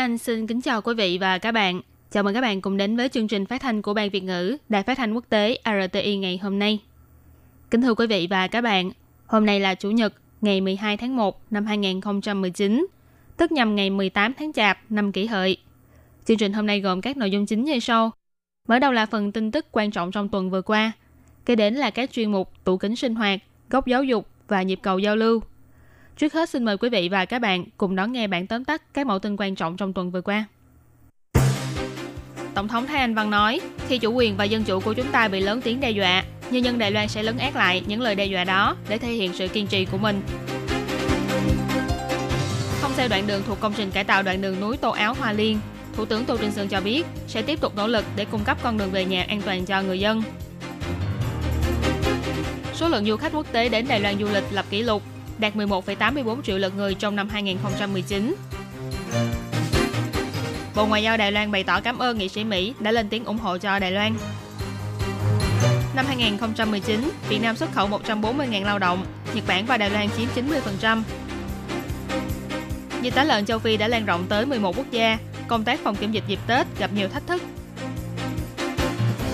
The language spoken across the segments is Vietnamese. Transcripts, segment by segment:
Anh xin kính chào quý vị và các bạn. Chào mừng các bạn cùng đến với chương trình phát thanh của Ban Việt ngữ Đài phát thanh quốc tế RTI ngày hôm nay. Kính thưa quý vị và các bạn, hôm nay là Chủ nhật, ngày 12 tháng 1 năm 2019, tức nhằm ngày 18 tháng Chạp năm kỷ hợi. Chương trình hôm nay gồm các nội dung chính như sau. Mở đầu là phần tin tức quan trọng trong tuần vừa qua. Kế đến là các chuyên mục tủ kính sinh hoạt, góc giáo dục và nhịp cầu giao lưu. Trước hết xin mời quý vị và các bạn cùng đón nghe bản tóm tắt các mẫu tin quan trọng trong tuần vừa qua. Tổng thống Thái Anh Văn nói, khi chủ quyền và dân chủ của chúng ta bị lớn tiếng đe dọa, nhân dân Đài Loan sẽ lấn át lại những lời đe dọa đó để thể hiện sự kiên trì của mình. Thông xe đoạn đường thuộc công trình cải tạo đoạn đường núi Tô Áo Hoa Liên, Thủ tướng Tô Trinh Sương cho biết sẽ tiếp tục nỗ lực để cung cấp con đường về nhà an toàn cho người dân. Số lượng du khách quốc tế đến Đài Loan du lịch lập kỷ lục, đạt 11,84 triệu lượt người trong năm 2019. Bộ Ngoại giao Đài Loan bày tỏ cảm ơn nghị sĩ Mỹ đã lên tiếng ủng hộ cho Đài Loan. Năm 2019, Việt Nam xuất khẩu 140.000 lao động, Nhật Bản và Đài Loan chiếm 90%. Dịch tả lợn châu Phi đã lan rộng tới 11 quốc gia, công tác phòng kiểm dịch dịp Tết gặp nhiều thách thức.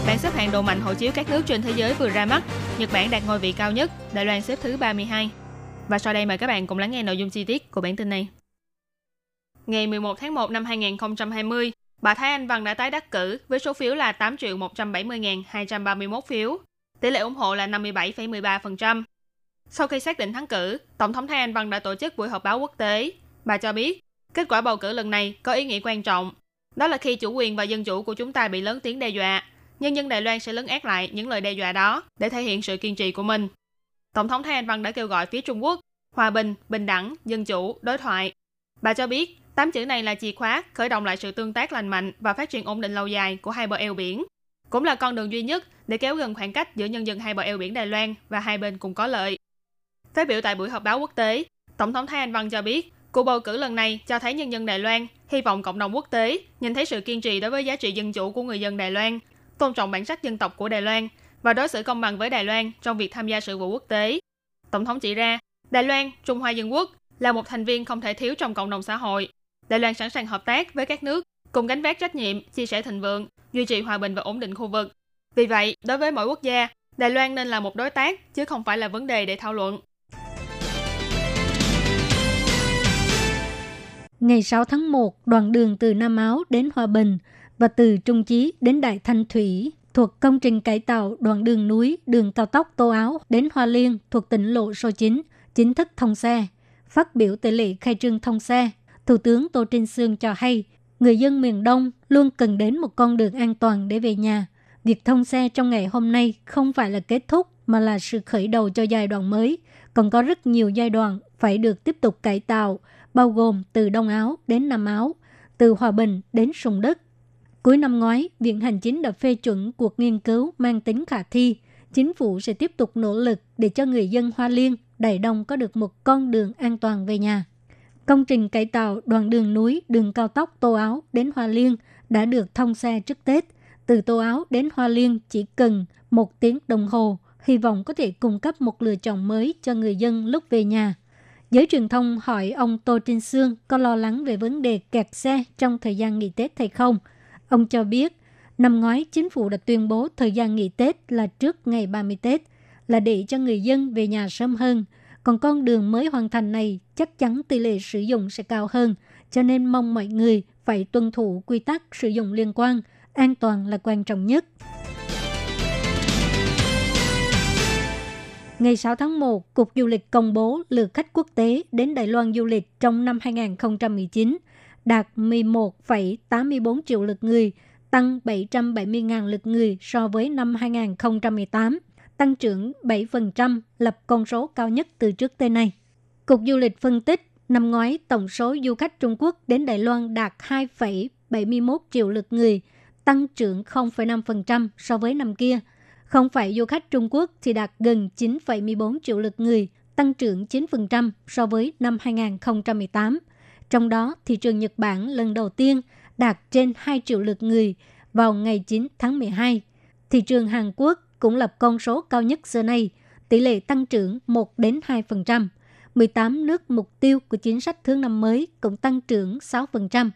Bảng xếp hạng độ mạnh hộ chiếu các nước trên thế giới vừa ra mắt, Nhật Bản đạt ngôi vị cao nhất, Đài Loan xếp thứ 32. Và sau đây mời các bạn cùng lắng nghe nội dung chi tiết của bản tin này. Ngày 11 tháng 1 năm 2020, bà Thái Anh Văn đã tái đắc cử với số phiếu là 8 triệu 170.231 phiếu. Tỷ lệ ủng hộ là 57,13%. Sau khi xác định thắng cử, Tổng thống Thái Anh Văn đã tổ chức buổi họp báo quốc tế. Bà cho biết, kết quả bầu cử lần này có ý nghĩa quan trọng. Đó là khi chủ quyền và dân chủ của chúng ta bị lớn tiếng đe dọa, nhân dân Đài Loan sẽ lấn át lại những lời đe dọa đó để thể hiện sự kiên trì của mình. Tổng thống Thái Anh Văn đã kêu gọi phía Trung Quốc hòa bình, bình đẳng, dân chủ, đối thoại. Bà cho biết, tám chữ này là chìa khóa khởi động lại sự tương tác lành mạnh và phát triển ổn định lâu dài của hai bờ eo biển. Cũng là con đường duy nhất để kéo gần khoảng cách giữa nhân dân hai bờ eo biển Đài Loan và hai bên cùng có lợi. Phát biểu tại buổi họp báo quốc tế, Tổng thống Thái Anh Văn cho biết, cuộc bầu cử lần này cho thấy nhân dân Đài Loan hy vọng cộng đồng quốc tế nhìn thấy sự kiên trì đối với giá trị dân chủ của người dân Đài Loan, tôn trọng bản sắc dân tộc của Đài Loan và đối xử công bằng với Đài Loan trong việc tham gia sự vụ quốc tế. Tổng thống chỉ ra, Đài Loan, Trung Hoa Dân Quốc là một thành viên không thể thiếu trong cộng đồng xã hội. Đài Loan sẵn sàng hợp tác với các nước, cùng gánh vác trách nhiệm, chia sẻ thịnh vượng, duy trì hòa bình và ổn định khu vực. Vì vậy, đối với mỗi quốc gia, Đài Loan nên là một đối tác, chứ không phải là vấn đề để thảo luận. Ngày 6 tháng 1, đoạn đường từ Nam Áo đến Hòa Bình và từ Trung Chí đến Đại Thanh Thủy thuộc công trình cải tạo đoạn đường núi, đường cao tốc Tô Áo đến Hoa Liên thuộc tỉnh lộ số 9, chính thức thông xe. Phát biểu tại lễ khai trương thông xe, Thủ tướng Tô Trinh Sương cho hay, người dân miền Đông luôn cần đến một con đường an toàn để về nhà. Việc thông xe trong ngày hôm nay không phải là kết thúc mà là sự khởi đầu cho giai đoạn mới, còn có rất nhiều giai đoạn phải được tiếp tục cải tạo, bao gồm từ Đông Áo đến Nam Áo, từ Hòa Bình đến Sùng Đất. Cuối năm ngoái, Viện Hành Chính đã phê chuẩn cuộc nghiên cứu mang tính khả thi. Chính phủ sẽ tiếp tục nỗ lực để cho người dân Hoa Liên, Đại Đông có được một con đường an toàn về nhà. Công trình cải tạo đoạn đường núi, đường cao tốc Tô Áo đến Hoa Liên đã được thông xe trước Tết. Từ Tô Áo đến Hoa Liên chỉ cần một tiếng đồng hồ, hy vọng có thể cung cấp một lựa chọn mới cho người dân lúc về nhà. Giới truyền thông hỏi ông Tô Trinh Sương có lo lắng về vấn đề kẹt xe trong thời gian nghỉ Tết hay không. Ông cho biết, năm ngoái chính phủ đã tuyên bố thời gian nghỉ Tết là trước ngày 30 Tết, là để cho người dân về nhà sớm hơn. Còn con đường mới hoàn thành này chắc chắn tỷ lệ sử dụng sẽ cao hơn, cho nên mong mọi người phải tuân thủ quy tắc sử dụng liên quan, an toàn là quan trọng nhất. Ngày 6 tháng 1, Cục Du lịch công bố lượt khách quốc tế đến Đài Loan du lịch trong năm 2019 đạt 11,84 triệu lượt người, tăng 770.000 lượt người so với năm 2018, tăng trưởng 7%, lập con số cao nhất từ trước tới nay. Cục Du lịch phân tích, năm ngoái tổng số du khách Trung Quốc đến Đài Loan đạt 2,71 triệu lượt người, tăng trưởng 0,5% so với năm kia. Không phải du khách Trung Quốc thì đạt gần 9,14 triệu lượt người, tăng trưởng 9% so với năm 2018. Trong đó, thị trường Nhật Bản lần đầu tiên đạt trên 2 triệu lượt người vào ngày 9 tháng 12. Thị trường Hàn Quốc cũng lập con số cao nhất xưa nay, tỷ lệ tăng trưởng 1 đến 2%. 18 nước mục tiêu của chính sách thương năm mới cũng tăng trưởng 6%.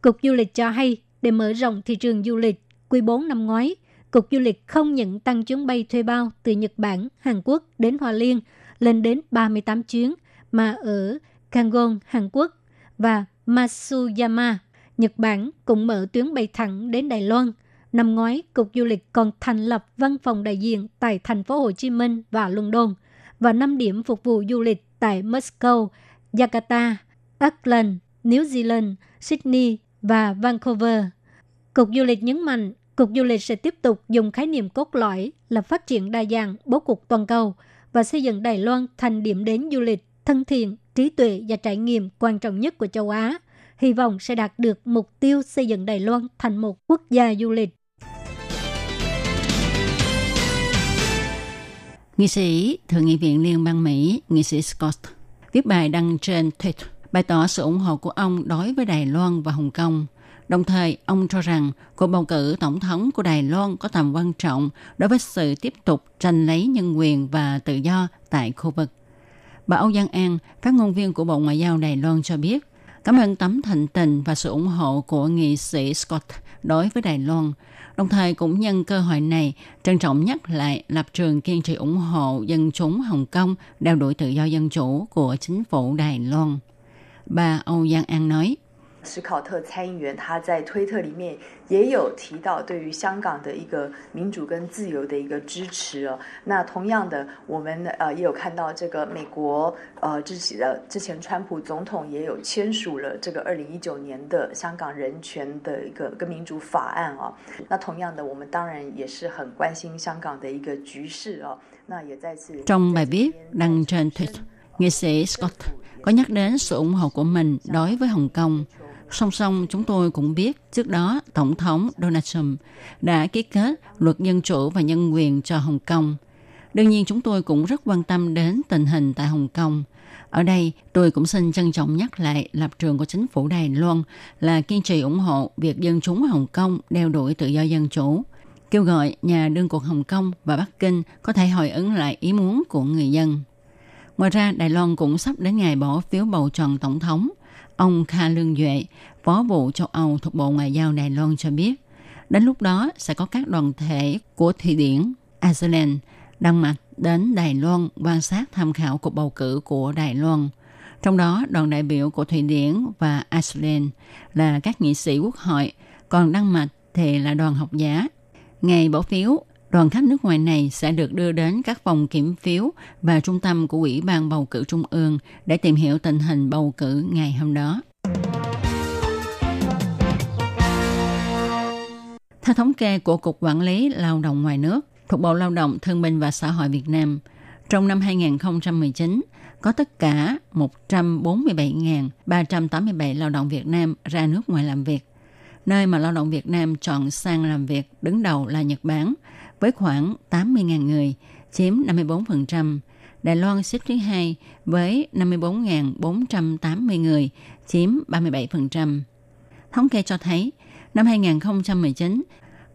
Cục Du lịch cho hay, để mở rộng thị trường du lịch, quý 4 năm ngoái, Cục Du lịch không nhận tăng chuyến bay thuê bao từ Nhật Bản, Hàn Quốc đến Hoa Liên lên đến 38 chuyến, mà ở Kangon, Hàn Quốc và Matsuyama, Nhật Bản cũng mở tuyến bay thẳng đến Đài Loan. Năm ngoái, Cục Du lịch còn thành lập văn phòng đại diện tại thành phố Hồ Chí Minh và London và 5 điểm phục vụ du lịch tại Moscow, Jakarta, Auckland, New Zealand, Sydney và Vancouver. Cục Du lịch nhấn mạnh, Cục Du lịch sẽ tiếp tục dùng khái niệm cốt lõi là phát triển đa dạng, bố cục toàn cầu và xây dựng Đài Loan thành điểm đến du lịch thân thiện, trí tuệ và trải nghiệm quan trọng nhất của châu Á. Hy vọng sẽ đạt được mục tiêu xây dựng Đài Loan thành một quốc gia du lịch. Nghị sĩ Thượng nghị viện Liên bang Mỹ, nghị sĩ Scott, viết bài đăng trên Twitter bày tỏ sự ủng hộ của ông đối với Đài Loan và Hồng Kông. Đồng thời, ông cho rằng cuộc bầu cử tổng thống của Đài Loan có tầm quan trọng đối với sự tiếp tục tranh lấy nhân quyền và tự do tại khu vực. Bà Âu Giang An, phát ngôn viên của Bộ Ngoại giao Đài Loan cho biết, cảm ơn tấm thành tình và sự ủng hộ của nghị sĩ Scott đối với Đài Loan – đồng thời cũng nhân cơ hội này trân trọng nhắc lại lập trường kiên trì ủng hộ dân chúng Hồng Kông đeo đuổi tự do dân chủ của chính phủ Đài Loan. Bà Âu Giang An nói, 史考特参议员他在推特里面也有提到对于香港的一个民主跟自由的一个支持哦。那同样的，我们呃也有看到这个美国呃之前的之前川普总统也有签署了这个二零一九年的香港人权的一个跟民主法案啊。那同样的，我们当然也是很关心香港的一个局势哦。那也再次 trong bài viết đăng trên Twitter, nghệ sĩ Scott có nhắc đến sự ủng hộ của mình đối với Hồng Kông Song song, chúng tôi cũng biết trước đó Tổng thống Donald Trump đã ký kết luật dân chủ và nhân quyền cho Hồng Kông. Đương nhiên chúng tôi cũng rất quan tâm đến tình hình tại Hồng Kông. Ở đây, tôi cũng xin trân trọng nhắc lại lập trường của chính phủ Đài Loan là kiên trì ủng hộ việc dân chúng Hồng Kông đeo đuổi tự do dân chủ, kêu gọi nhà đương cuộc Hồng Kông và Bắc Kinh có thể hồi ứng lại ý muốn của người dân. Ngoài ra, Đài Loan cũng sắp đến ngày bỏ phiếu bầu chọn tổng thống – Ông Kha Lương Duệ, Phó vụ châu Âu thuộc Bộ Ngoại giao Đài Loan cho biết, đến lúc đó sẽ có các đoàn thể của Thụy Điển, Iceland, Đan Mạch đến Đài Loan quan sát tham khảo cuộc bầu cử của Đài Loan. Trong đó, đoàn đại biểu của Thụy Điển và Iceland là các nghị sĩ quốc hội, còn Đan Mạch thì là đoàn học giả. Ngày bỏ phiếu, đoàn khách nước ngoài này sẽ được đưa đến các phòng kiểm phiếu và trung tâm của Ủy ban bầu cử Trung ương để tìm hiểu tình hình bầu cử ngày hôm đó. Theo thống kê của Cục Quản lý Lao động ngoài nước thuộc Bộ Lao động Thương binh và Xã hội Việt Nam, trong năm 2019 có tất cả 147.387 lao động Việt Nam ra nước ngoài làm việc. Nơi mà lao động Việt Nam chọn sang làm việc đứng đầu là Nhật Bản với khoảng 80.000 người, chiếm 54%. Đài Loan xếp thứ hai với 54.480 người, chiếm 37%. Thống kê cho thấy, năm 2019,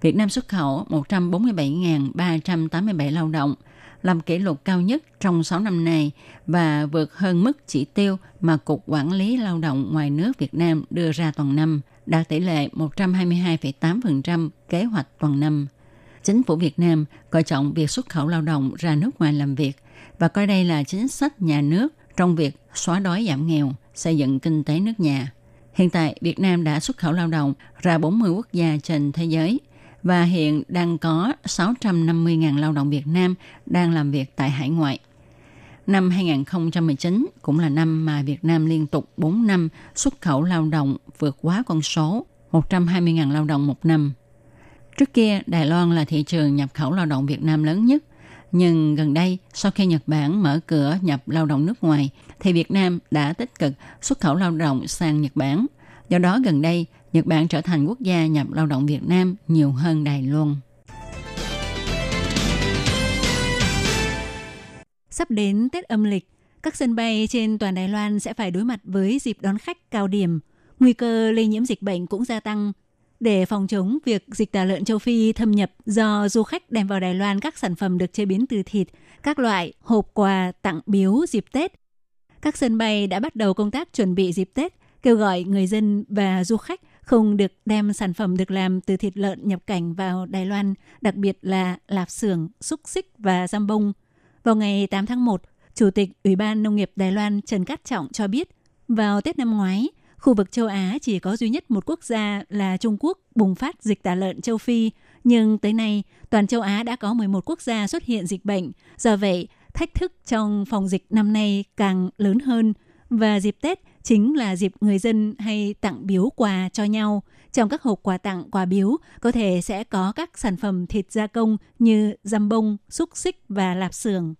Việt Nam xuất khẩu 147.387 lao động, làm kỷ lục cao nhất trong 6 năm nay và vượt hơn mức chỉ tiêu mà Cục Quản lý Lao động ngoài nước Việt Nam đưa ra toàn năm, đạt tỷ lệ 122,8% kế hoạch toàn năm. Chính phủ Việt Nam coi trọng việc xuất khẩu lao động ra nước ngoài làm việc và coi đây là chính sách nhà nước trong việc xóa đói giảm nghèo, xây dựng kinh tế nước nhà. Hiện tại, Việt Nam đã xuất khẩu lao động ra 40 quốc gia trên thế giới và hiện đang có 650.000 lao động Việt Nam đang làm việc tại hải ngoại. Năm 2019 cũng là năm mà Việt Nam liên tục 4 năm xuất khẩu lao động vượt quá con số 120.000 lao động một năm. Trước kia, Đài Loan là thị trường nhập khẩu lao động Việt Nam lớn nhất. Nhưng gần đây, sau khi Nhật Bản mở cửa nhập lao động nước ngoài, thì Việt Nam đã tích cực xuất khẩu lao động sang Nhật Bản. Do đó gần đây, Nhật Bản trở thành quốc gia nhập lao động Việt Nam nhiều hơn Đài Loan. Sắp đến Tết âm lịch, các sân bay trên toàn Đài Loan sẽ phải đối mặt với dịp đón khách cao điểm. Nguy cơ lây nhiễm dịch bệnh cũng gia tăng. Để phòng chống việc dịch tả lợn châu Phi thâm nhập do du khách đem vào Đài Loan các sản phẩm được chế biến từ thịt, các loại hộp quà tặng biếu dịp Tết, các sân bay đã bắt đầu công tác chuẩn bị dịp Tết, kêu gọi người dân và du khách không được đem sản phẩm được làm từ thịt lợn nhập cảnh vào Đài Loan, đặc biệt là lạp xưởng, xúc xích và giam bông. Vào ngày 8 tháng 1, Chủ tịch Ủy ban Nông nghiệp Đài Loan Trần Cát Trọng cho biết, vào Tết năm ngoái, khu vực châu Á chỉ có duy nhất một quốc gia là Trung Quốc bùng phát dịch tả lợn châu Phi, nhưng tới nay, toàn châu Á đã có 11 quốc gia xuất hiện dịch bệnh. Do vậy, thách thức trong phòng dịch năm nay càng lớn hơn và dịp Tết chính là dịp người dân hay tặng biếu quà cho nhau. Trong các hộp quà tặng, quà biếu có thể sẽ có các sản phẩm thịt gia công như dăm bông, xúc xích và lạp xưởng.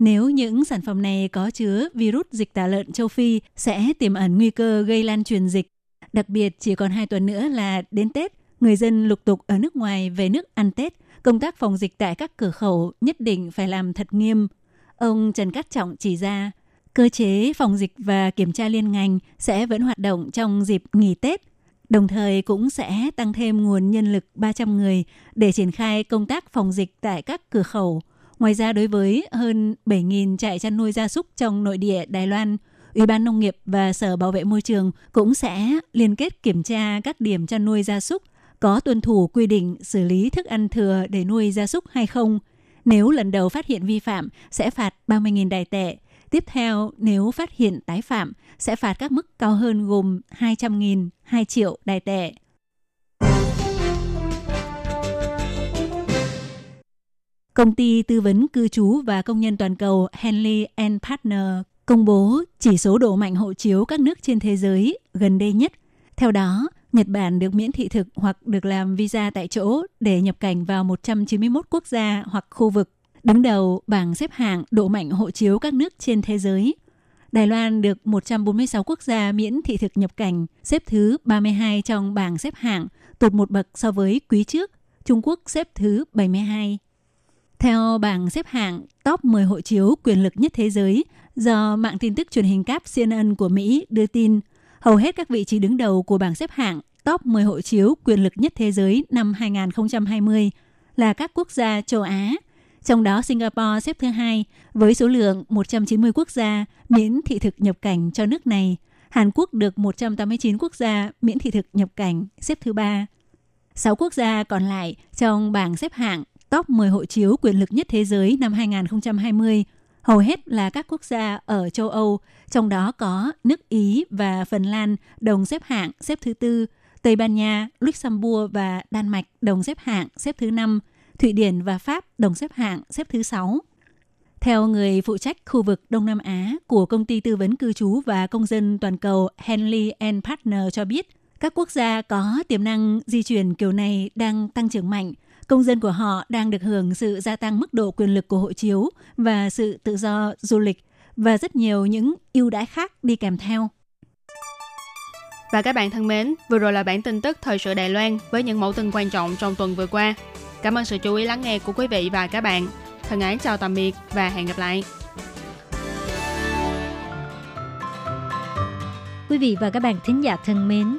Nếu những sản phẩm này có chứa virus dịch tả lợn châu Phi sẽ tiềm ẩn nguy cơ gây lan truyền dịch. Đặc biệt chỉ còn hai tuần nữa là đến Tết, người dân lục tục ở nước ngoài về nước ăn Tết, công tác phòng dịch tại các cửa khẩu nhất định phải làm thật nghiêm. Ông Trần Cát Trọng chỉ ra, cơ chế phòng dịch và kiểm tra liên ngành sẽ vẫn hoạt động trong dịp nghỉ Tết, đồng thời cũng sẽ tăng thêm nguồn nhân lực 300 người để triển khai công tác phòng dịch tại các cửa khẩu. Ngoài ra đối với hơn 7.000 trại chăn nuôi gia súc trong nội địa Đài Loan, Ủy ban Nông nghiệp và Sở Bảo vệ Môi trường cũng sẽ liên kết kiểm tra các điểm chăn nuôi gia súc có tuân thủ quy định xử lý thức ăn thừa để nuôi gia súc hay không. Nếu lần đầu phát hiện vi phạm sẽ phạt 30.000 đài tệ. Tiếp theo, nếu phát hiện tái phạm sẽ phạt các mức cao hơn gồm 200.000, 2 triệu đài tệ. Công ty tư vấn cư trú và công nhân toàn cầu Henley and Partner công bố chỉ số độ mạnh hộ chiếu các nước trên thế giới gần đây nhất. Theo đó, Nhật Bản được miễn thị thực hoặc được làm visa tại chỗ để nhập cảnh vào 191 quốc gia hoặc khu vực. Đứng đầu bảng xếp hạng độ mạnh hộ chiếu các nước trên thế giới. Đài Loan được 146 quốc gia miễn thị thực nhập cảnh, xếp thứ 32 trong bảng xếp hạng, tụt một bậc so với quý trước. Trung Quốc xếp thứ 72. Theo bảng xếp hạng top 10 hộ chiếu quyền lực nhất thế giới do mạng tin tức truyền hình cáp CNN của Mỹ đưa tin, hầu hết các vị trí đứng đầu của bảng xếp hạng top 10 hộ chiếu quyền lực nhất thế giới năm 2020 là các quốc gia châu Á. Trong đó Singapore xếp thứ hai với số lượng 190 quốc gia miễn thị thực nhập cảnh cho nước này. Hàn Quốc được 189 quốc gia miễn thị thực nhập cảnh xếp thứ ba. Sáu quốc gia còn lại trong bảng xếp hạng top 10 hộ chiếu quyền lực nhất thế giới năm 2020 hầu hết là các quốc gia ở châu Âu, trong đó có nước Ý và Phần Lan đồng xếp hạng xếp thứ tư, Tây Ban Nha, Luxembourg và Đan Mạch đồng xếp hạng xếp thứ năm, Thụy Điển và Pháp đồng xếp hạng xếp thứ sáu. Theo người phụ trách khu vực Đông Nam Á của công ty tư vấn cư trú và công dân toàn cầu Henley and Partner cho biết, các quốc gia có tiềm năng di chuyển kiểu này đang tăng trưởng mạnh – công dân của họ đang được hưởng sự gia tăng mức độ quyền lực của hộ chiếu và sự tự do du lịch và rất nhiều những ưu đãi khác đi kèm theo. Và các bạn thân mến, vừa rồi là bản tin tức thời sự Đài Loan với những mẫu tin quan trọng trong tuần vừa qua. Cảm ơn sự chú ý lắng nghe của quý vị và các bạn. Thân ái chào tạm biệt và hẹn gặp lại. Quý vị và các bạn thính giả thân mến,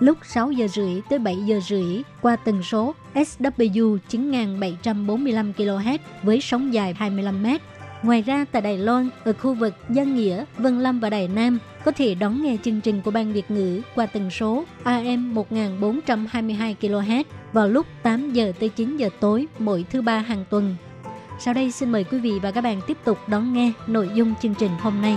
lúc 6 giờ rưỡi tới 7 giờ rưỡi qua tần số SW 9745 kHz với sóng dài 25 m. Ngoài ra tại Đài Loan, ở khu vực Giang Nghĩa, Vân Lâm và Đài Nam có thể đón nghe chương trình của Ban Việt ngữ qua tần số AM 1422 kHz vào lúc 8 giờ tới 9 giờ tối mỗi thứ ba hàng tuần. Sau đây xin mời quý vị và các bạn tiếp tục đón nghe nội dung chương trình hôm nay.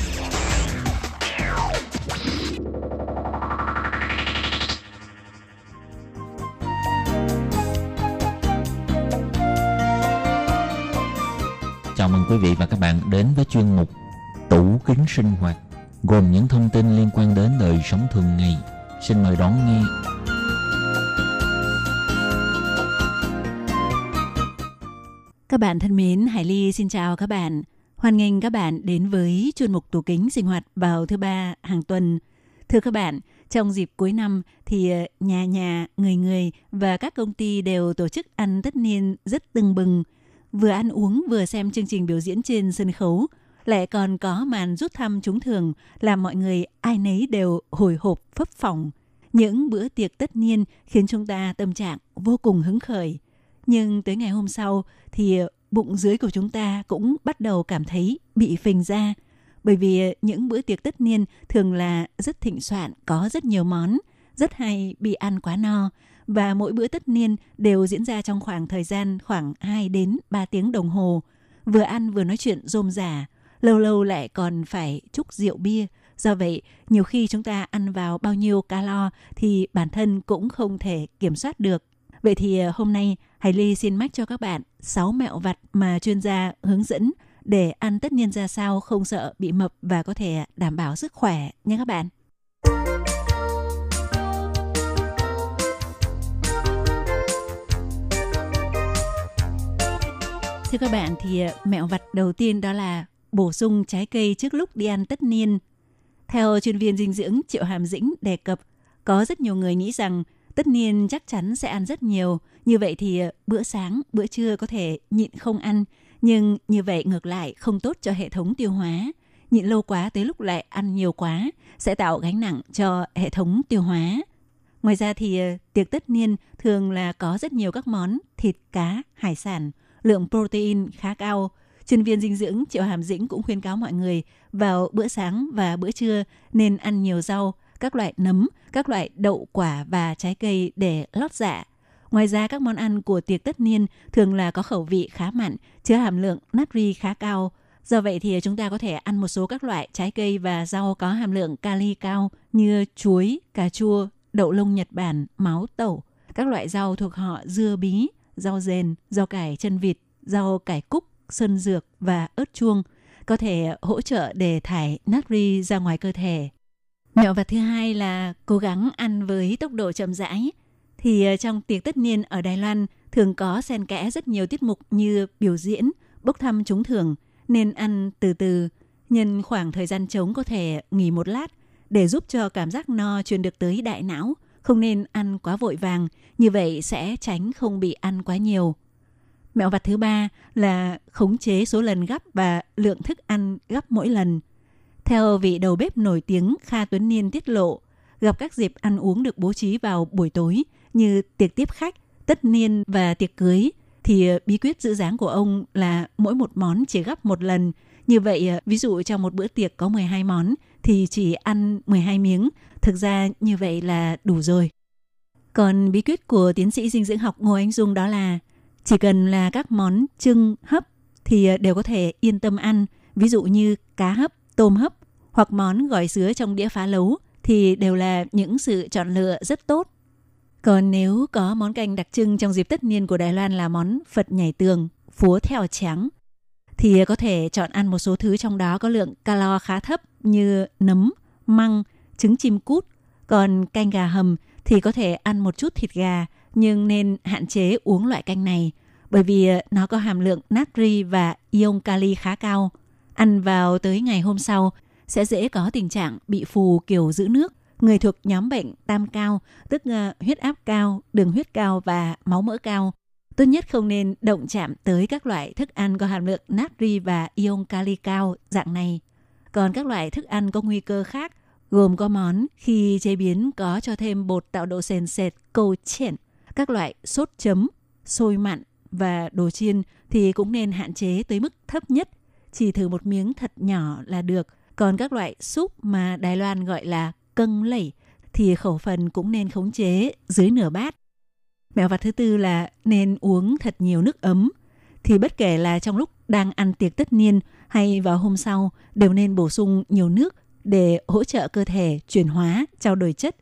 Quý vị và các bạn đến với chuyên mục Tủ kính sinh hoạt gồm những thông tin liên quan đến đời sống thường ngày. Xin mời đón nghe. Các bạn thân mến, Hải Ly xin chào các bạn. Hoan nghênh các bạn đến với chuyên mục tủ kính sinh hoạt vào thứ ba hàng tuần. Thưa các bạn, trong dịp cuối năm thì ờ, nhà nhà, người người và các công ty đều tổ chức ăn tất niên rất tưng bừng. Vừa ăn uống vừa xem chương trình biểu diễn trên sân khấu, lại còn có màn rút thăm trúng thưởng làm mọi người ai nấy đều hồi hộp phấp phỏng. Những bữa tiệc tất niên khiến chúng ta tâm trạng vô cùng hứng khởi. Nhưng tới ngày hôm sau thì bụng dưới của chúng ta cũng bắt đầu cảm thấy bị phình ra. Bởi vì những bữa tiệc tất niên thường là rất thịnh soạn, có rất nhiều món, rất hay bị ăn quá no. Và mỗi bữa tất niên đều diễn ra trong khoảng thời gian khoảng 2 đến 3 tiếng đồng hồ. Vừa ăn vừa nói chuyện rôm rả, lâu lâu lại còn phải chúc rượu bia. Do vậy, nhiều khi chúng ta ăn vào bao nhiêu calo thì bản thân cũng không thể kiểm soát được. Vậy thì ờ, hôm nay Hải Ly xin mách cho các bạn 6 mẹo vặt mà chuyên gia hướng dẫn để ăn tất niên ra sao không sợ bị mập và có thể đảm bảo sức khỏe nha các bạn. Thưa các bạn thì ờ, mẹo vặt đầu tiên đó là bổ sung trái cây trước lúc đi ăn tất niên. Theo chuyên viên dinh dưỡng Triệu Hàm Dĩnh đề cập, có rất nhiều người nghĩ rằng tất niên chắc chắn sẽ ăn rất nhiều, như vậy thì ờ, bữa sáng, bữa trưa có thể nhịn không ăn, nhưng như vậy ngược lại không tốt cho hệ thống tiêu hóa. Nhịn lâu quá tới lúc lại ăn nhiều quá sẽ tạo gánh nặng cho hệ thống tiêu hóa. Ngoài ra thì ờ, tiệc tất niên thường là có rất nhiều các món thịt, cá, hải sản, lượng protein khá cao. Chuyên viên dinh dưỡng Triệu Hàm Dĩnh cũng khuyên cáo mọi người vào bữa sáng và bữa trưa nên ăn nhiều rau, các loại nấm, các loại đậu quả và trái cây để lót dạ. Ngoài ra các món ăn của tiệc tất niên thường là có khẩu vị khá mặn, chứa hàm lượng natri khá cao. Do vậy thì chúng ta có thể ăn một số các loại trái cây và rau có hàm lượng kali cao như chuối, cà chua, đậu lông Nhật Bản, máu tẩu, các loại rau thuộc họ dưa bí, rau dền, rau cải chân vịt, rau cải cúc, sơn dược và ớt chuông có thể hỗ trợ để thải natri ra ngoài cơ thể. Mẹo vặt thứ hai là cố gắng ăn với tốc độ chậm rãi. Thì ờ, trong tiệc tất niên ở Đài Loan thường có xen kẽ rất nhiều tiết mục như biểu diễn, bốc thăm trúng thưởng, nên ăn từ từ. Nhân khoảng thời gian trống có thể nghỉ một lát để giúp cho cảm giác no truyền được tới đại não. Không nên ăn quá vội vàng, như vậy sẽ tránh không bị ăn quá nhiều. Mẹo vặt thứ ba là khống chế số lần gấp và lượng thức ăn gấp mỗi lần. Theo vị đầu bếp nổi tiếng Kha Tuấn Niên tiết lộ, gặp các dịp ăn uống được bố trí vào buổi tối như tiệc tiếp khách, tất niên và tiệc cưới, thì ờ, bí quyết giữ dáng của ông là mỗi một món chỉ gấp một lần. Như vậy, ờ, ví dụ trong một bữa tiệc có 12 món thì chỉ ăn 12 miếng. Thực ra như vậy là đủ rồi. Còn bí quyết của tiến sĩ dinh dưỡng học Ngô Anh Dung đó là chỉ cần là các món trưng hấp thì ờ, đều có thể yên tâm ăn. Ví dụ như cá hấp, tôm hấp hoặc món gỏi sứa trong đĩa phá lấu thì đều là những sự chọn lựa rất tốt. Còn nếu có món canh đặc trưng trong dịp tất niên của Đài Loan là món Phật nhảy tường, phúa theo trắng, thì có thể chọn ăn một số thứ trong đó có lượng calo khá thấp như nấm, măng, trứng chim cút. Còn canh gà hầm thì có thể ăn một chút thịt gà, nhưng nên hạn chế uống loại canh này bởi vì ờ, nó có hàm lượng natri và ion kali khá cao. Ăn vào tới ngày hôm sau sẽ dễ có tình trạng bị phù kiểu giữ nước. Người thuộc nhóm bệnh tam cao, tức ờ, huyết áp cao, đường huyết cao và máu mỡ cao. Tốt nhất không nên động chạm tới các loại thức ăn có hàm lượng natri và ion kali cao dạng này. Còn các loại thức ăn có nguy cơ khác gồm có món khi chế biến có cho thêm bột tạo độ sền sệt câu chèn, các loại sốt chấm, sôi mặn và đồ chiên thì cũng nên hạn chế tới mức thấp nhất, chỉ thử một miếng thật nhỏ là được. Còn các loại súp mà Đài Loan gọi là cân lẩy thì khẩu phần cũng nên khống chế dưới nửa bát. Mẹo vặt thứ tư là nên uống thật nhiều nước ấm. Thì bất kể là trong lúc đang ăn tiệc tất niên hay vào hôm sau đều nên bổ sung nhiều nước để hỗ trợ cơ thể chuyển hóa, trao đổi chất.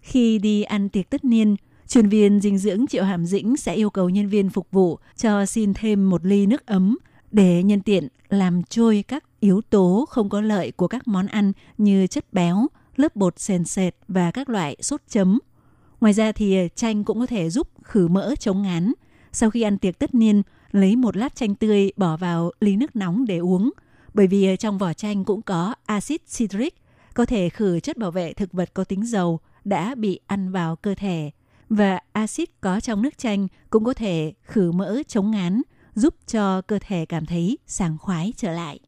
Khi đi ăn tiệc tất niên, chuyên viên dinh dưỡng Triệu Hàm Dĩnh sẽ yêu cầu nhân viên phục vụ cho xin thêm một ly nước ấm để nhân tiện làm trôi các yếu tố không có lợi của các món ăn như chất béo, lớp bột sền sệt và các loại sốt chấm. Ngoài ra thì ờ, chanh cũng có thể giúp khử mỡ chống ngán. Sau khi ăn tiệc tất niên, lấy một lát chanh tươi bỏ vào ly nước nóng để uống. Bởi vì ờ, trong vỏ chanh cũng có axit citric, có thể khử chất bảo vệ thực vật có tính dầu đã bị ăn vào cơ thể. Và axit có trong nước chanh cũng có thể khử mỡ chống ngán, giúp cho cơ thể cảm thấy sảng khoái trở lại.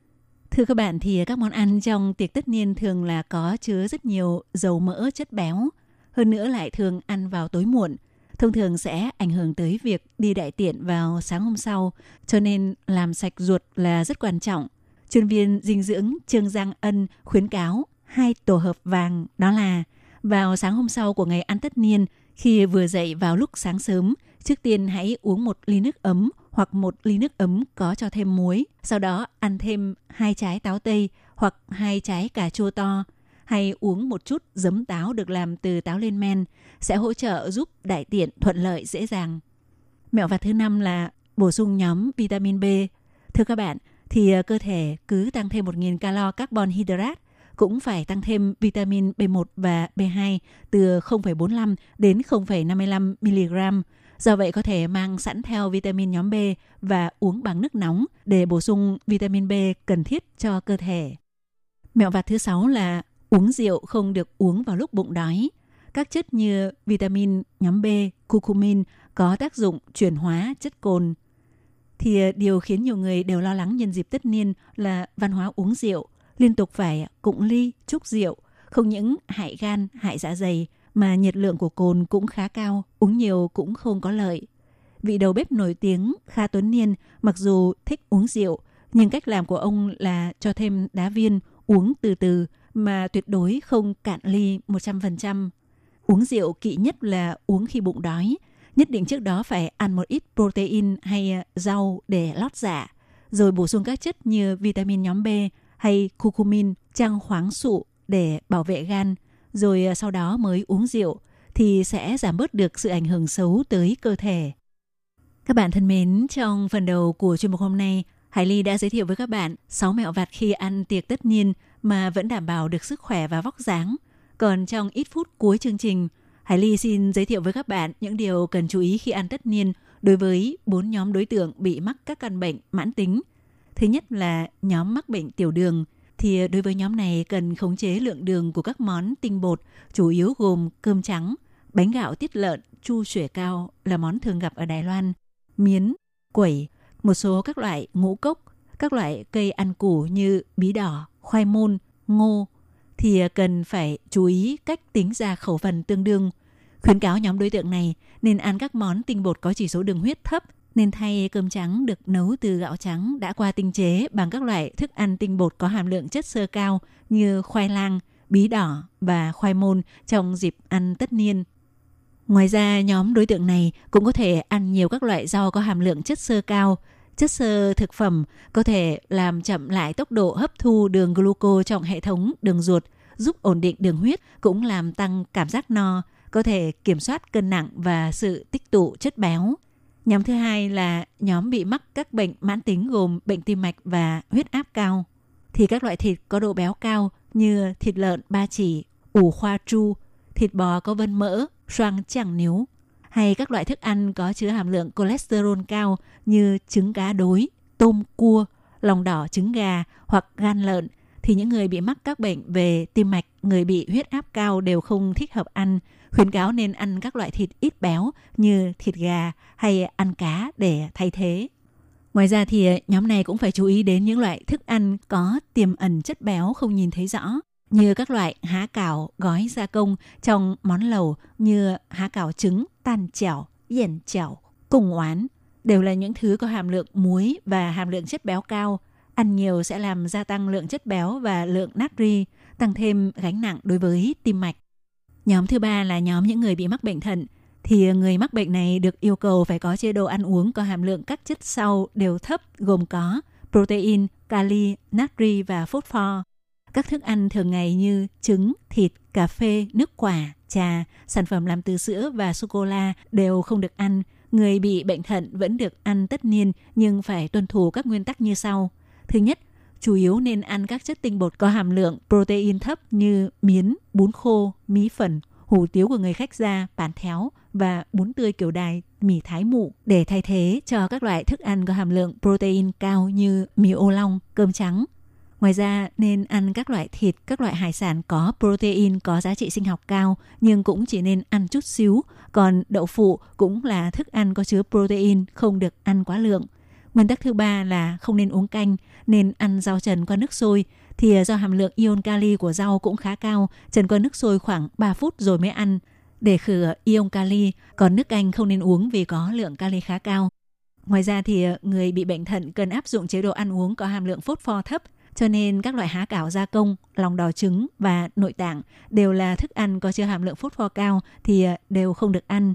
Thưa các bạn thì ờ, các món ăn trong tiệc tất niên thường là có chứa rất nhiều dầu mỡ chất béo, hơn nữa lại thường ăn vào tối muộn, thông thường sẽ ảnh hưởng tới việc đi đại tiện vào sáng hôm sau, cho nên làm sạch ruột là rất quan trọng. Chuyên viên dinh dưỡng Trương Giang Ân khuyến cáo hai tổ hợp vàng đó là vào sáng hôm sau của ngày ăn tất niên, khi vừa dậy vào lúc sáng sớm, trước tiên hãy uống một ly nước ấm hoặc một ly nước ấm có cho thêm muối. Sau đó ăn thêm hai trái táo tây hoặc hai trái cà chua to hay uống một chút giấm táo được làm từ táo lên men sẽ hỗ trợ giúp đại tiện thuận lợi dễ dàng. Mẹo vặt thứ năm là bổ sung nhóm vitamin B. Thưa các bạn, thì ờ, cơ thể cứ tăng thêm 1.000 calo carbon hydrate cũng phải tăng thêm vitamin B1 và B2 từ 0,45 đến 0,55 mg. Do vậy có thể mang sẵn theo vitamin nhóm B và uống bằng nước nóng để bổ sung vitamin B cần thiết cho cơ thể. Mẹo vặt thứ sáu là uống rượu không được uống vào lúc bụng đói. Các chất như vitamin nhóm B, curcumin có tác dụng chuyển hóa chất cồn. Thì à, điều khiến nhiều người đều lo lắng nhân dịp tất niên là văn hóa uống rượu, liên tục phải cụng ly, chúc rượu, không những hại gan, hại dạ dày mà nhiệt lượng của cồn cũng khá cao, uống nhiều cũng không có lợi. Vị đầu bếp nổi tiếng Kha Tuấn Niên mặc dù thích uống rượu, nhưng cách làm của ông là cho thêm đá viên, uống từ từ mà tuyệt đối không cạn ly 100%. Uống rượu kỵ nhất là uống khi bụng đói. Nhất định trước đó phải ăn một ít protein hay à, rau để lót dạ, rồi bổ sung các chất như vitamin nhóm B hay curcumin, trang khoáng sụ để bảo vệ gan, rồi à, sau đó mới uống rượu thì sẽ giảm bớt được sự ảnh hưởng xấu tới cơ thể. Các bạn thân mến, trong phần đầu của chuyên mục hôm nay, Hải Ly đã giới thiệu với các bạn 6 mẹo vặt khi ăn tiệc tất niên mà vẫn đảm bảo được sức khỏe và vóc dáng. Còn trong ít phút cuối chương trình, Hải Ly xin giới thiệu với các bạn những điều cần chú ý khi ăn tất niên đối với bốn nhóm đối tượng bị mắc các căn bệnh mãn tính. Thứ nhất là nhóm mắc bệnh tiểu đường, thì đối với nhóm này cần khống chế lượng đường của các món tinh bột, chủ yếu gồm cơm trắng, bánh gạo tiết lợn, chu xuể cao là món thường gặp ở Đài Loan, miến, quẩy, một số các loại ngũ cốc, các loại cây ăn củ như bí đỏ, khoai môn, ngô thì à, cần phải chú ý cách tính ra khẩu phần tương đương. Khuyến cáo nhóm đối tượng này nên ăn các món tinh bột có chỉ số đường huyết thấp, nên thay cơm trắng được nấu từ gạo trắng đã qua tinh chế bằng các loại thức ăn tinh bột có hàm lượng chất xơ cao như khoai lang, bí đỏ và khoai môn trong dịp ăn tất niên. Ngoài ra, nhóm đối tượng này cũng có thể ăn nhiều các loại rau có hàm lượng chất xơ cao Chất xơ thực phẩm có thể làm chậm lại tốc độ hấp thu đường gluco trong hệ thống đường ruột, giúp ổn định đường huyết, cũng làm tăng cảm giác no, có thể kiểm soát cân nặng và sự tích tụ chất béo. Nhóm thứ hai là nhóm bị mắc các bệnh mãn tính gồm bệnh tim mạch và huyết áp cao. Thì các loại thịt có độ béo cao như thịt lợn ba chỉ, ủ khoa tru, thịt bò có vân mỡ, xoang chẳng níu, hay các loại thức ăn có chứa hàm lượng cholesterol cao như trứng cá đối, tôm cua, lòng đỏ trứng gà hoặc gan lợn thì những người bị mắc các bệnh về tim mạch, người bị huyết áp cao đều không thích hợp ăn. Khuyến cáo nên ăn các loại thịt ít béo như thịt gà hay ăn cá để thay thế. Ngoài ra thì ờ, nhóm này cũng phải chú ý đến những loại thức ăn có tiềm ẩn chất béo không nhìn thấy rõ như các loại há cảo gói gia công trong món lẩu như há cảo trứng, tan chảo, yển chảo, cùng oán đều là những thứ có hàm lượng muối và hàm lượng chất béo cao. Ăn nhiều sẽ làm gia tăng lượng chất béo và lượng natri, tăng thêm gánh nặng đối với tim mạch. Nhóm thứ ba là nhóm những người bị mắc bệnh thận. Thì người mắc bệnh này được yêu cầu phải có chế độ ăn uống có hàm lượng các chất sau đều thấp gồm có protein, kali, natri và phosphor. Các thức ăn thường ngày như trứng, thịt, cà phê, nước quả, trà, sản phẩm làm từ sữa và sô-cô-la đều không được ăn. Người bị bệnh thận vẫn được ăn tất niên nhưng phải tuân thủ các nguyên tắc như sau. Thứ nhất, chủ yếu nên ăn các chất tinh bột có hàm lượng protein thấp như miến, bún khô, mí phần, hủ tiếu của người khách gia, bản théo và bún tươi kiểu đài, mì thái mụ để thay thế cho các loại thức ăn có hàm lượng protein cao như mì ô long, cơm trắng, Ngoài ra nên ăn các loại thịt, các loại hải sản có protein có giá trị sinh học cao nhưng cũng chỉ nên ăn chút xíu. Còn đậu phụ cũng là thức ăn có chứa protein, không được ăn quá lượng. Nguyên tắc thứ ba là không nên uống canh, nên ăn rau trần qua nước sôi. Thì do hàm lượng ion kali của rau cũng khá cao, trần qua nước sôi khoảng 3 phút rồi mới ăn để khử ion kali. Còn nước canh không nên uống vì có lượng kali khá cao. Ngoài ra thì người bị bệnh thận cần áp dụng chế độ ăn uống có hàm lượng phốt pho thấp cho nên các loại há cảo gia công, lòng đỏ trứng và nội tạng đều là thức ăn có chứa hàm lượng phốt pho cao thì à, đều không được ăn.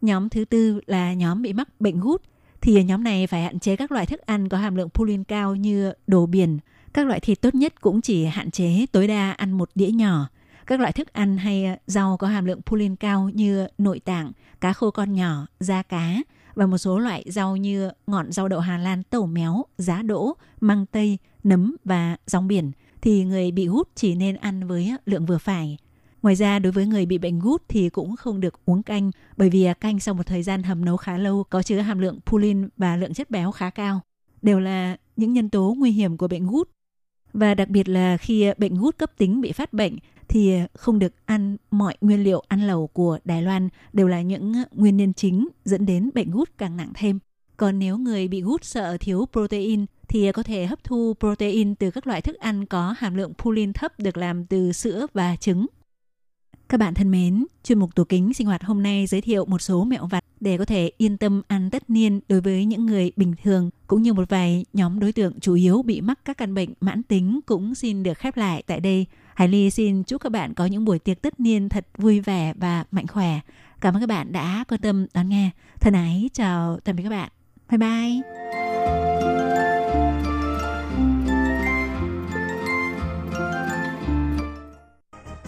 Nhóm thứ tư là nhóm bị mắc bệnh gút thì à, nhóm này phải hạn chế các loại thức ăn có hàm lượng purin cao như đồ biển. Các loại thịt tốt nhất cũng chỉ hạn chế tối đa ăn một đĩa nhỏ. Các loại thức ăn hay à, rau có hàm lượng purin cao như nội tạng, cá khô con nhỏ, da cá và một số loại rau như ngọn rau đậu Hà Lan tẩu méo, giá đỗ, măng tây, nấm và rong biển thì người bị gút chỉ nên ăn với lượng vừa phải. Ngoài ra, đối với người bị bệnh gút thì cũng không được uống canh, bởi vì canh sau một thời gian hầm nấu khá lâu có chứa hàm lượng pulin và lượng chất béo khá cao. Đều là những nhân tố nguy hiểm của bệnh gút. Và đặc biệt là khi bệnh gút cấp tính bị phát bệnh thì không được ăn mọi nguyên liệu ăn lẩu của Đài Loan đều là những nguyên nhân chính dẫn đến bệnh gút càng nặng thêm. Còn nếu người bị gút sợ thiếu protein thì có thể hấp thu protein từ các loại thức ăn có hàm lượng pulin thấp được làm từ sữa và trứng. Các bạn thân mến, chuyên mục tủ kính sinh hoạt hôm nay giới thiệu một số mẹo vặt để có thể yên tâm ăn tất niên đối với những người bình thường cũng như một vài nhóm đối tượng chủ yếu bị mắc các căn bệnh mãn tính cũng xin được khép lại tại đây. Hải Ly xin chúc các bạn có những buổi tiệc tất niên thật vui vẻ và mạnh khỏe. Cảm ơn các bạn đã quan tâm đón nghe. Thân ái chào tạm biệt các bạn. Bye bye.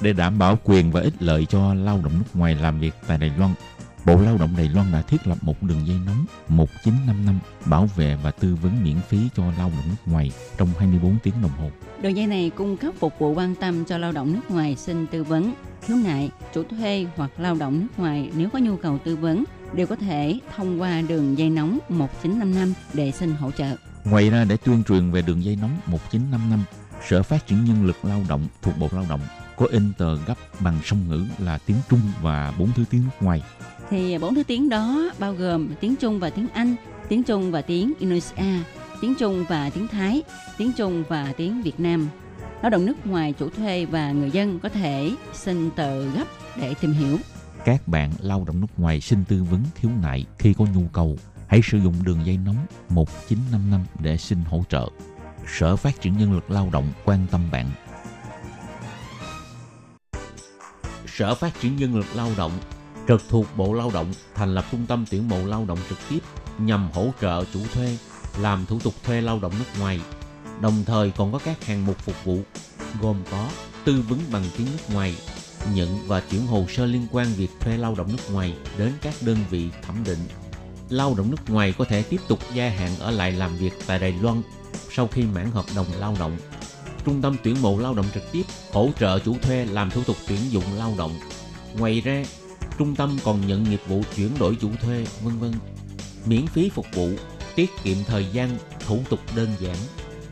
Để đảm bảo quyền và ích lợi cho lao động nước ngoài làm việc tại Đài Loan, Bộ Lao động Đài Loan đã thiết lập một đường dây nóng 1955 bảo vệ và tư vấn miễn phí cho lao động nước ngoài trong 24 tiếng đồng hồ. Đường dây này cung cấp phục vụ quan tâm cho lao động nước ngoài xin tư vấn, khiếu nại, chủ thuê hoặc lao động nước ngoài nếu có nhu cầu tư vấn đều có thể thông qua đường dây nóng 1955 để xin hỗ trợ. Ngoài ra để tuyên truyền về đường dây nóng 1955, Sở Phát triển Nhân lực Lao động thuộc Bộ Lao động có in tờ gấp bằng song ngữ là tiếng Trung và bốn thứ tiếng nước ngoài. Thì bốn thứ tiếng đó bao gồm tiếng Trung và tiếng Anh, tiếng Trung và tiếng Indonesia, tiếng Trung và tiếng Thái, tiếng Trung và tiếng Việt Nam. Lao động nước ngoài chủ thuê và người dân có thể xin tờ gấp để tìm hiểu. Các bạn lao động nước ngoài xin tư vấn khiếu nại khi có nhu cầu, hãy sử dụng đường dây nóng 1955 để xin hỗ trợ. Sở Phát triển Nhân lực Lao động quan tâm bạn Sở Phát triển Nhân lực Lao động trực thuộc Bộ Lao động thành lập trung tâm tuyển mộ lao động trực tiếp nhằm hỗ trợ chủ thuê làm thủ tục thuê lao động nước ngoài. Đồng thời còn có các hạng mục phục vụ gồm có tư vấn bằng tiếng nước ngoài, nhận và chuyển hồ sơ liên quan việc thuê lao động nước ngoài đến các đơn vị thẩm định. Lao động nước ngoài có thể tiếp tục gia hạn ở lại làm việc tại Đài Loan sau khi mãn hợp đồng lao động trung tâm tuyển mộ lao động trực tiếp hỗ trợ chủ thuê làm thủ tục tuyển dụng lao động. Ngoài ra, trung tâm còn nhận nghiệp vụ chuyển đổi chủ thuê, vân vân. Miễn phí phục vụ, tiết kiệm thời gian, thủ tục đơn giản.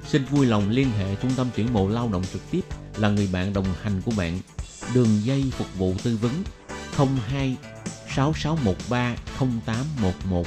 xin vui lòng liên hệ trung tâm tuyển mộ lao động trực tiếp là người bạn đồng hành của bạn. Đường dây phục vụ tư vấn 02 6613 0811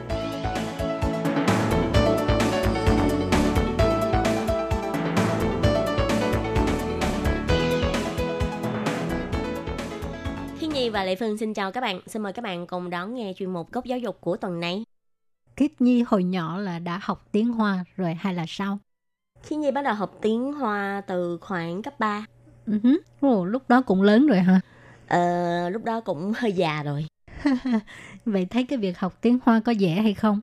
Lệ Phương xin chào các bạn. Xin mời các bạn cùng đón nghe chuyên mục góc giáo dục của tuần này. Khiết Nhi hồi nhỏ là đã học tiếng Hoa rồi hay là sao? Thiên Nhi bắt đầu học tiếng Hoa từ khoảng cấp 3. Uh-huh. Ồ, lúc đó cũng lớn rồi hả? Ờ, lúc đó cũng hơi già rồi. Vậy thấy cái việc học tiếng Hoa có dễ hay không?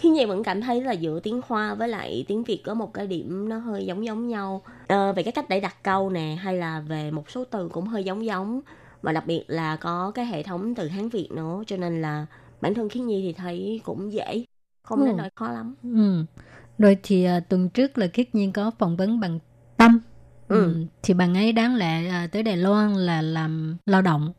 Thiên Nhi vẫn cảm thấy là giữa tiếng Hoa với lại tiếng Việt có một cái điểm nó hơi giống giống nhau. Ờ, về cái cách để đặt câu nè hay là về một số từ cũng hơi giống giống. Và đặc biệt là có cái hệ thống từ Hán Việt nữa cho nên là bản thân Khiết Nhi thì thấy cũng dễ. Không đến Ừ. nỗi khó lắm. Ừ. Rồi thì à, tuần trước là Khiết Nhi có phỏng vấn bằng Tâm. Ừ. Thì bạn ấy đáng lẽ à, tới Đài Loan là làm lao động.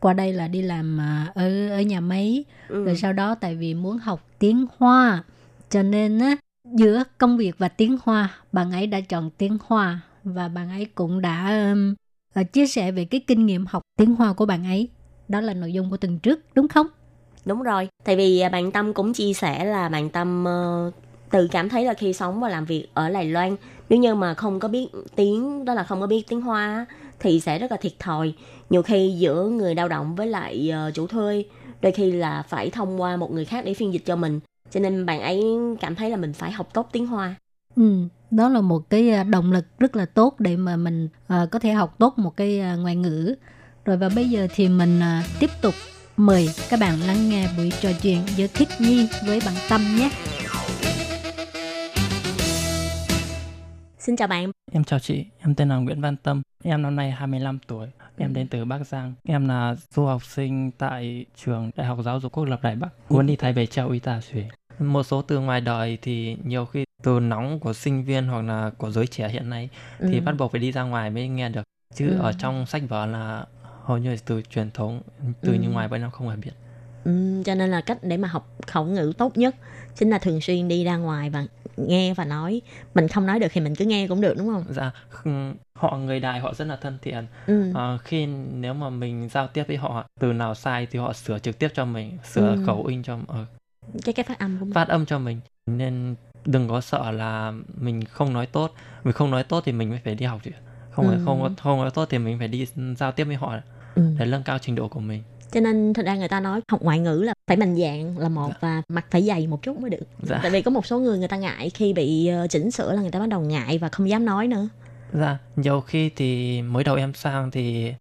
Qua đây là đi làm à, ở ở nhà máy. Ừ. Rồi sau đó tại vì muốn học tiếng Hoa cho nên á giữa công việc và tiếng Hoa bạn ấy đã chọn tiếng Hoa và bạn ấy cũng đã um, à, chia sẻ về cái kinh nghiệm học tiếng Hoa của bạn ấy. Đó là nội dung của tuần trước đúng không? Đúng rồi, tại vì à, bạn Tâm cũng chia sẻ là bạn Tâm ờ, tự cảm thấy là khi sống và làm việc ở Đài Loan, nếu như mà không có biết tiếng, đó là không có biết tiếng Hoa thì sẽ rất là thiệt thòi. Nhiều khi giữa người lao động với lại ờ, chủ thuê, đôi khi là phải thông qua một người khác để phiên dịch cho mình. Cho nên bạn ấy cảm thấy là mình phải học tốt tiếng Hoa. Ừ, đó là một cái à, động lực rất là tốt để mà mình à, có thể học tốt một cái à, ngoại ngữ. Rồi và bây giờ thì mình à, tiếp tục mời các bạn lắng nghe buổi trò chuyện giữa Khiết Nhi với bạn Tâm nhé. Xin chào bạn. Em chào chị, em tên là Nguyễn Văn Tâm, em năm nay 25 tuổi, em đến từ Bắc Giang. Em là du học sinh tại trường Đại học Giáo dục Quốc lập Đài Bắc, muốn đi Thái Bệ trao y tà xuế. Một số từ ngoài đời thì nhiều khi từ nóng của sinh viên hoặc là của giới trẻ hiện nay thì Ừ. bắt buộc phải đi ra ngoài mới nghe được. Chứ Ừ. ở trong sách vở là hầu như là từ truyền thống, từ Ừ. như ngoài bên em không hề biết. Ừ, cho nên là cách để mà học khẩu ngữ tốt nhất chính là thường xuyên đi ra ngoài và nghe và nói. Mình không nói được thì mình cứ nghe cũng được đúng không? Dạ, họ người Đài họ rất là thân thiện. Ừ. Ờ, khi nếu mà mình giao tiếp với họ từ nào sai thì họ sửa trực tiếp cho mình sửa Ừ. khẩu in cho ờ, cái cái phát âm của mình. phát âm cho mình nên đừng có sợ là mình không nói tốt vì không nói tốt thì mình mới phải đi học chứ không Ừ. không không nói tốt thì mình phải đi giao tiếp với họ Ừ. để nâng cao trình độ của mình Cho nên thật ra người ta nói học ngoại ngữ là phải mạnh dạn là một và mặt phải dày một chút mới được. Dạ. Tại vì có một số người người ta ngại khi bị ờ, chỉnh sửa là người ta bắt đầu ngại và không dám nói nữa. dạ nhiều khi thì mới đầu em sang thì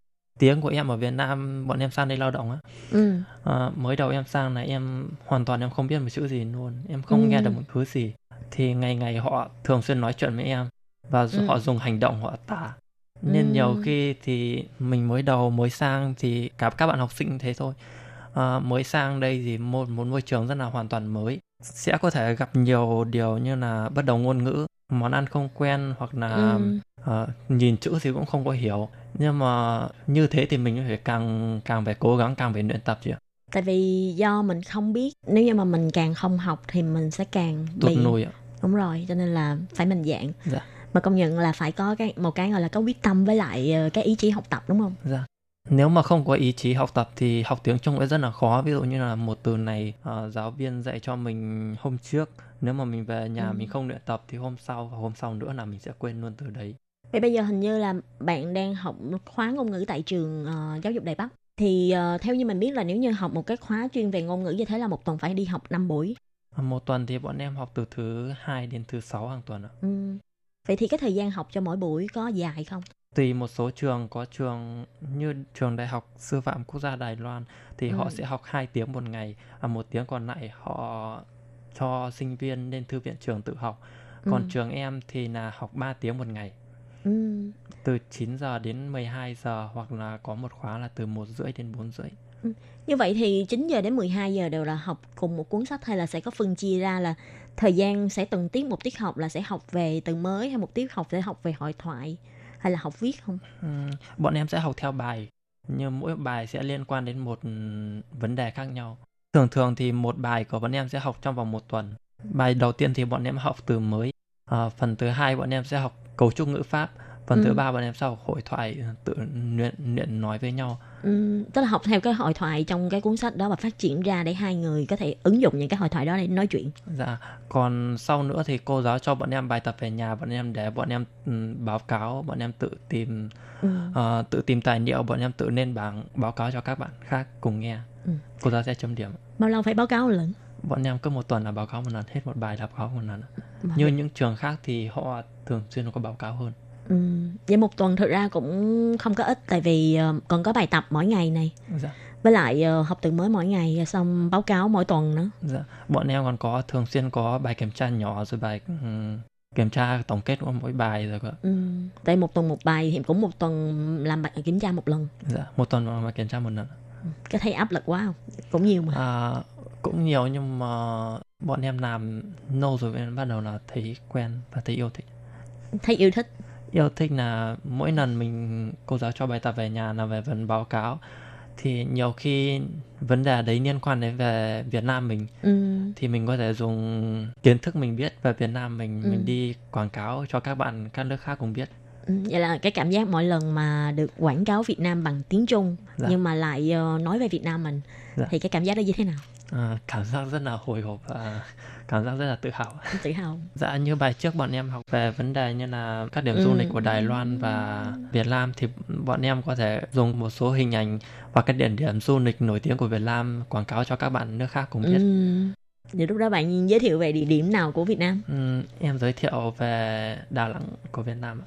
tiếng của em ở Việt Nam bọn em sang đây lao động á Ừ. Ờ, mới đầu em sang này em hoàn toàn em không biết một chữ gì luôn em không Ừ. nghe được một thứ gì thì ngày ngày họ thường xuyên nói chuyện với em và Ừ. họ dùng hành động họ tả nên Ừ. nhiều khi thì mình mới đầu mới sang thì cả các bạn học sinh thế thôi Ờ, mới sang đây thì một một môi trường rất là hoàn toàn mới sẽ có thể gặp nhiều điều như là bất đồng ngôn ngữ món ăn không quen hoặc là Ừ. ờ, nhìn chữ thì cũng không có hiểu nhưng mà như thế thì mình phải càng càng phải cố gắng càng phải luyện tập chứ. Tại vì do mình không biết, nếu như mà mình càng không học thì mình sẽ càng tụt bị ạ đúng rồi, cho nên là phải mạnh dạn. Dạ. Mà công nhận là phải có cái một cái gọi là có quyết tâm với lại ờ, cái ý chí học tập đúng không? Dạ. Nếu mà không có ý chí học tập thì học tiếng Trung sẽ rất là khó. Ví dụ như là một từ này ờ, giáo viên dạy cho mình hôm trước. Nếu mà mình về nhà Ừ. mình không luyện tập thì hôm sau và hôm sau nữa là mình sẽ quên luôn từ đấy. Vậy bây giờ hình như là bạn đang học khóa ngôn ngữ tại trường ờ, giáo dục Đài Bắc Thì ờ, theo như mình biết là nếu như học một cái khóa chuyên về ngôn ngữ như thế là một tuần phải đi học 5 buổi. Một tuần thì bọn em học từ thứ hai đến thứ sáu hàng tuần ạ. Ừ. Vậy thì cái thời gian học cho mỗi buổi có dài không? Tùy một số trường có trường như trường Đại học Sư phạm Quốc gia Đài Loan thì Ừ. họ sẽ học 2 tiếng một ngày, à một tiếng còn lại họ cho sinh viên lên thư viện trường tự học. Còn Ừ. trường em thì là học 3 tiếng một ngày. Ừ. Từ 9 giờ đến 12 giờ hoặc là có một khóa là từ 1 rưỡi đến 4 rưỡi. Như vậy thì 9 giờ đến 12 giờ đều là học cùng một cuốn sách hay là sẽ có phân chia ra là thời gian sẽ từng tiết một tiết học là sẽ học về từ mới hay một tiết học sẽ học về hội thoại hay là học viết không? Ừm, bọn em sẽ học theo bài nhưng mỗi bài sẽ liên quan đến một vấn đề khác nhau thường thường thì một bài của bọn em sẽ học trong vòng một tuần bài đầu tiên thì bọn em học từ mới Ờ, phần thứ hai bọn em sẽ học cấu trúc ngữ pháp phần thứ Ừ. ba bọn em học hội thoại tự luyện luyện nói với nhau Ừ, tức là học theo cái hội thoại trong cái cuốn sách đó và phát triển ra để hai người có thể ứng dụng những cái hội thoại đó để nói chuyện. dạ còn sau nữa thì cô giáo cho bọn em bài tập về nhà bọn em để bọn em ừm, báo cáo bọn em tự tìm Ừ. ờ, tự tìm tài liệu bọn em tự lên bảng báo cáo cho các bạn khác cùng nghe Ừ. cô giáo sẽ chấm điểm Bao lâu phải báo cáo một lần? Bọn em cứ một tuần là báo cáo một lần hết một bài là báo cáo một lần Mà- như những trường khác thì họ thường xuyên có báo cáo hơn Ừ, vậy một tuần thực ra cũng không có ít tại vì ờ, còn có bài tập mỗi ngày này dạ. với lại ờ, học từ mới mỗi ngày xong báo cáo mỗi tuần nữa. dạ bọn em còn có thường xuyên có bài kiểm tra nhỏ rồi bài ừm, kiểm tra tổng kết của mỗi bài rồi cơ Ừ, tại một tuần một bài thì cũng một tuần làm bài kiểm tra một lần. dạ một tuần mà kiểm tra một lần Có thấy áp lực quá không? Cũng nhiều mà. à, cũng nhiều nhưng mà bọn em làm lâu rồi nên bắt đầu là thấy quen và thấy yêu thích Thấy yêu thích. yêu thích là mỗi lần mình cô giáo cho bài tập về nhà là về phần báo cáo thì nhiều khi vấn đề đấy liên quan đến về Việt Nam mình Ừ. thì mình có thể dùng kiến thức mình biết về Việt Nam mình Ừ. mình đi quảng cáo cho các bạn các nước khác cùng biết Ừ, Vậy là cái cảm giác mỗi lần mà được quảng cáo Việt Nam bằng tiếng Trung Dạ. nhưng mà lại ờ, nói về Việt Nam mình Dạ. thì cái cảm giác đó như thế nào? À, cảm giác rất là hồi hộp và cảm giác rất là tự hào Tự hào. dạ như bài trước bọn em học về vấn đề như là các điểm du Ừ. lịch của Đài Loan và Việt Nam thì bọn em có thể dùng một số hình ảnh và các địa điểm du lịch nổi tiếng của Việt Nam quảng cáo cho các bạn nước khác cùng biết Ừ. Vậy lúc đó bạn giới thiệu về địa điểm nào của Việt Nam? Ừm, em giới thiệu về Đà Nẵng của Việt Nam. ạ.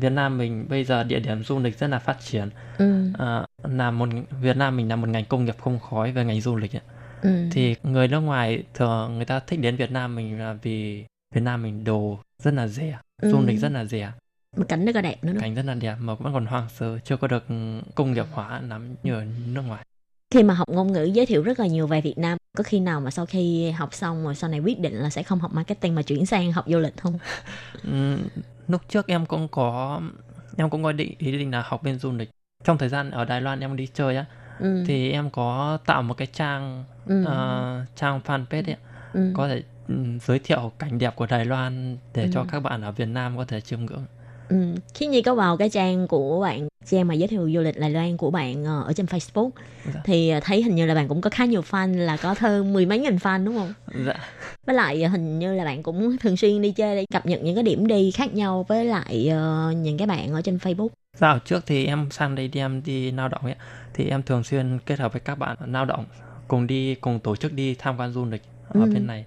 Việt Nam mình bây giờ địa điểm du lịch rất là phát triển. Ừ. À, là một Việt Nam mình là một ngành công nghiệp không khói về ngành du lịch. ạ. Ừ. Thì người nước ngoài thường người ta thích đến Việt Nam mình là vì Việt Nam mình đồ rất là rẻ, du Ừ. lịch rất là rẻ, Mà cảnh rất là đẹp nữa. cảnh rất là đẹp mà vẫn còn hoang sơ, chưa có được công nghiệp hóa lắm như ở nước ngoài. Khi mà học ngôn ngữ giới thiệu rất là nhiều về Việt Nam, có khi nào mà sau khi học xong rồi sau này quyết định là sẽ không học marketing mà chuyển sang học du lịch không? Ừm, lúc trước em cũng có em cũng có định ý định là học bên du lịch. Trong thời gian ở Đài Loan em đi chơi á Ừ. thì em có tạo một cái trang Ừ. ờ, trang fanpage ấy, Ừ. có thể ừm, giới thiệu cảnh đẹp của Đài Loan để Ừ. cho các bạn ở Việt Nam có thể chiêm ngưỡng. Ừ. Khi Nhi có vào cái trang của bạn, trang mà giới thiệu du lịch Đài Loan của bạn ờ, ở trên Facebook, Dạ. thì thấy hình như là bạn cũng có khá nhiều fan là có hơn mười mấy nghìn fan đúng không? Dạ. Với lại hình như là bạn cũng thường xuyên đi chơi để cập nhật những cái điểm đi khác nhau với lại ờ, những cái bạn ở trên Facebook. Dạo trước thì em sang đây đi em đi lao động ấy, thì em thường xuyên kết hợp với các bạn lao động cùng đi cùng tổ chức đi tham quan du lịch ở Ừ. bên này.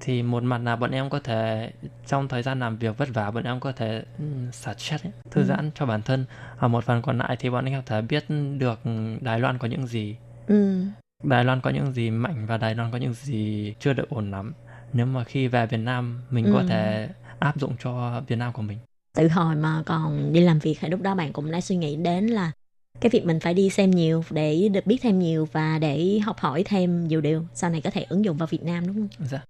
Thì một mặt là bọn em có thể trong thời gian làm việc vất vả bọn em có thể um, xả stress ấy, thư Ừ. giãn cho bản thân. Ở một phần còn lại thì bọn em có thể biết được Đài Loan có những gì, Ừ. Đài Loan có những gì mạnh và Đài Loan có những gì chưa được ổn lắm. Nếu mà khi về Việt Nam mình có Ừ. thể áp dụng cho Việt Nam của mình. Từ hồi mà còn đi làm việc hay lúc đó bạn cũng đã suy nghĩ đến là cái việc mình phải đi xem nhiều để được biết thêm nhiều và để học hỏi thêm nhiều điều sau này có thể ứng dụng vào Việt Nam đúng không? Dạ.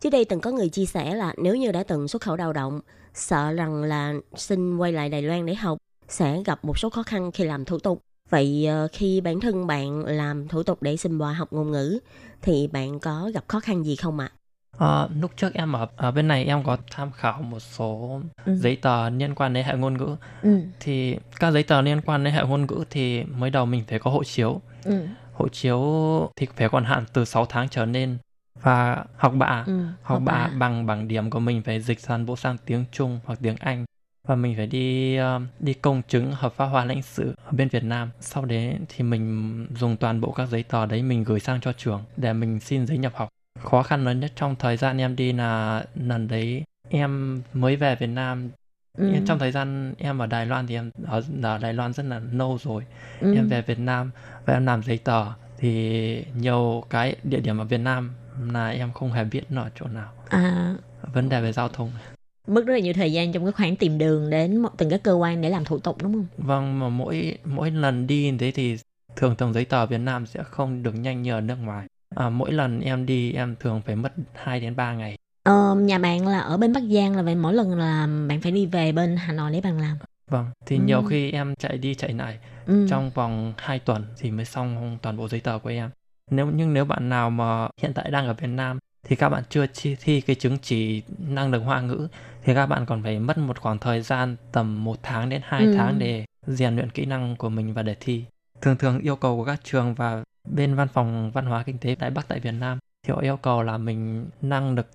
Trước đây từng có người chia sẻ là nếu như đã từng xuất khẩu lao động, sợ rằng là xin quay lại Đài Loan để học sẽ gặp một số khó khăn khi làm thủ tục. Vậy ờ, khi bản thân bạn làm thủ tục để xin qua học ngôn ngữ thì bạn có gặp khó khăn gì không ạ? Ờ, lúc trước em ở, ở bên này em có tham khảo một số Ừ. giấy tờ liên quan đến hệ ngôn ngữ. Ừ. Thì các giấy tờ liên quan đến hệ ngôn ngữ thì mới đầu mình phải có hộ chiếu. Ừ. Hộ chiếu thì phải còn hạn từ 6 tháng trở lên. Và học bạ, Ừ. học học bạ bạ. bằng bảng điểm của mình phải dịch toàn bộ sang tiếng Trung hoặc tiếng Anh. và mình phải đi ờ, đi công chứng hợp pháp hóa lãnh sự ở bên Việt Nam. Sau đấy thì mình dùng toàn bộ các giấy tờ đấy mình gửi sang cho trường để mình xin giấy nhập học. Khó khăn lớn nhất trong thời gian em đi là lần đấy em mới về Việt Nam Ừ. Em- trong thời gian em ở Đài Loan thì em ở, ở Đài Loan rất là lâu rồi Ừ. em về Việt Nam và em làm giấy tờ thì nhiều cái địa điểm ở Việt Nam là em không hề biết nó ở chỗ nào À, vấn đề về giao thông mất rất là nhiều thời gian trong cái khoảng tìm đường đến từng cái cơ quan để làm thủ tục đúng không? vâng mà mỗi mỗi lần đi thế thì thường thường giấy tờ Việt Nam sẽ không được nhanh như ở nước ngoài à, mỗi lần em đi em thường phải mất 2 đến 3 ngày Ờ, nhà bạn là ở bên Bắc Giang là vậy mỗi lần là bạn phải đi về bên Hà Nội để bạn làm. vâng thì Ừ. nhiều khi em chạy đi chạy lại Ừ. trong vòng 2 tuần thì mới xong toàn bộ giấy tờ của em. Nếu nhưng nếu bạn nào mà hiện tại đang ở Việt Nam thì các bạn chưa chi thi cái chứng chỉ năng lực Hoa ngữ thì các bạn còn phải mất một khoảng thời gian tầm một tháng đến 2 Ừ. tháng để rèn luyện kỹ năng của mình và để thi. Thường thường yêu cầu của các trường và bên văn phòng văn hóa kinh tế Đài Bắc tại Việt Nam thì họ yêu cầu là mình năng lực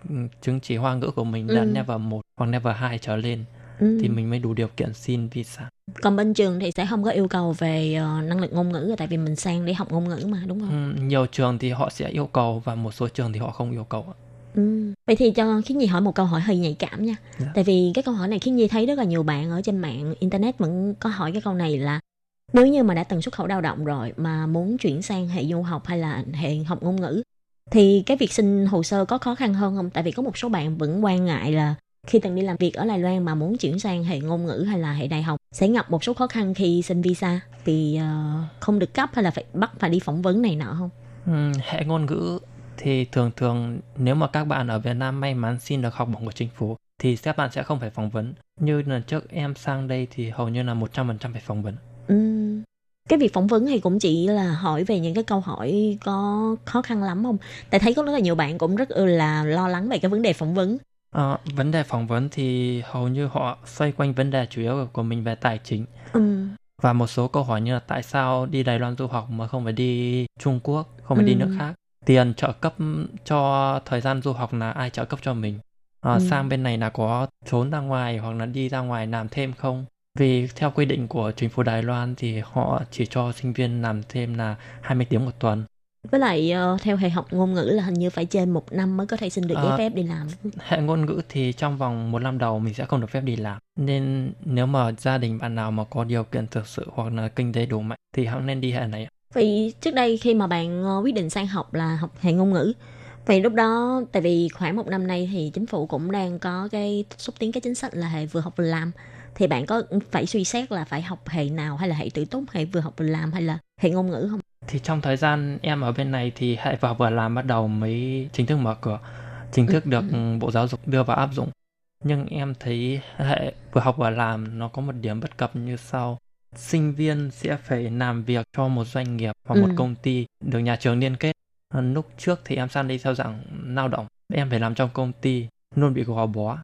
chứng chỉ Hoa ngữ của mình là Ừ. level 1 hoặc level 2 trở lên Ừ. thì mình mới đủ điều kiện xin visa. Còn bên trường thì sẽ không có yêu cầu về ờ, năng lực ngôn ngữ tại vì mình sang để học ngôn ngữ mà đúng không? Ừ, nhiều trường thì họ sẽ yêu cầu và một số trường thì họ không yêu cầu. Ừ. Vậy thì cho Khiến Nhi hỏi một câu hỏi hơi nhạy cảm nha. Dạ. Tại vì cái câu hỏi này Khiến Nhi thấy rất là nhiều bạn ở trên mạng internet vẫn có hỏi cái câu này là nếu như mà đã từng xuất khẩu lao động rồi mà muốn chuyển sang hệ du học hay là hệ học ngôn ngữ thì cái việc xin hồ sơ có khó khăn hơn không? Tại vì có một số bạn vẫn quan ngại là khi từng đi làm việc ở Đài Loan mà muốn chuyển sang hệ ngôn ngữ hay là hệ đại học sẽ gặp một số khó khăn khi xin visa vì uh, không được cấp hay là phải bắt phải đi phỏng vấn này nọ không? Ừ, hệ ngôn ngữ thì thường thường nếu mà các bạn ở Việt Nam may mắn xin được học bổng của chính phủ thì các bạn sẽ không phải phỏng vấn. Như lần trước em sang đây thì hầu như là 100% phải phỏng vấn. Cái việc phỏng vấn thì cũng chỉ là hỏi về những cái câu hỏi có khó khăn lắm không? Tại thấy có rất là nhiều bạn cũng rất là lo lắng về cái vấn đề phỏng vấn. Ờ, vấn đề phỏng vấn thì hầu như họ xoay quanh vấn đề chủ yếu của- mình về tài chính Ừm. và một số câu hỏi như là tại sao đi Đài Loan du học mà không phải đi Trung Quốc, không phải đi Ừ. nước khác. Tiền trợ cấp cho thời gian du học là ai trợ cấp cho mình. Ờ, Ừ. Sang bên này là có trốn ra ngoài hoặc là đi ra ngoài làm thêm không? Vì theo quy định của chính phủ Đài Loan thì họ chỉ cho sinh viên làm thêm là 20 tiếng một tuần. Với lại ờ, theo hệ học ngôn ngữ là hình như phải trên một năm mới có thể xin được giấy Ờ. phép đi làm. Hệ ngôn ngữ thì trong vòng một năm đầu mình sẽ không được phép đi làm. Nên nếu mà gia đình bạn nào mà có điều kiện thực sự hoặc là kinh tế đủ mạnh thì hãng nên đi hệ này. Vậy trước đây khi mà bạn ờ, quyết định sang học là học hệ ngôn ngữ Vậy lúc đó, tại vì khoảng một năm nay thì chính phủ cũng đang có cái xúc tiến cái chính sách là hệ vừa học vừa làm. Thì bạn có phải suy xét là phải học hệ nào hay là hệ tự túc, hệ vừa học vừa làm hay là hệ ngôn ngữ không? Thì trong thời gian em ở bên này thì hệ vào vừa làm bắt đầu mới chính thức mở cửa, chính thức được ừ, Bộ Giáo dục đưa vào áp dụng. Nhưng em thấy hệ vừa học vừa làm nó có một điểm bất cập như sau. Sinh viên sẽ phải làm việc cho một doanh nghiệp hoặc một Ừ. công ty được nhà trường liên kết. Lúc trước thì em sang đây theo dạng lao động, em phải làm trong công ty, luôn bị gò bó.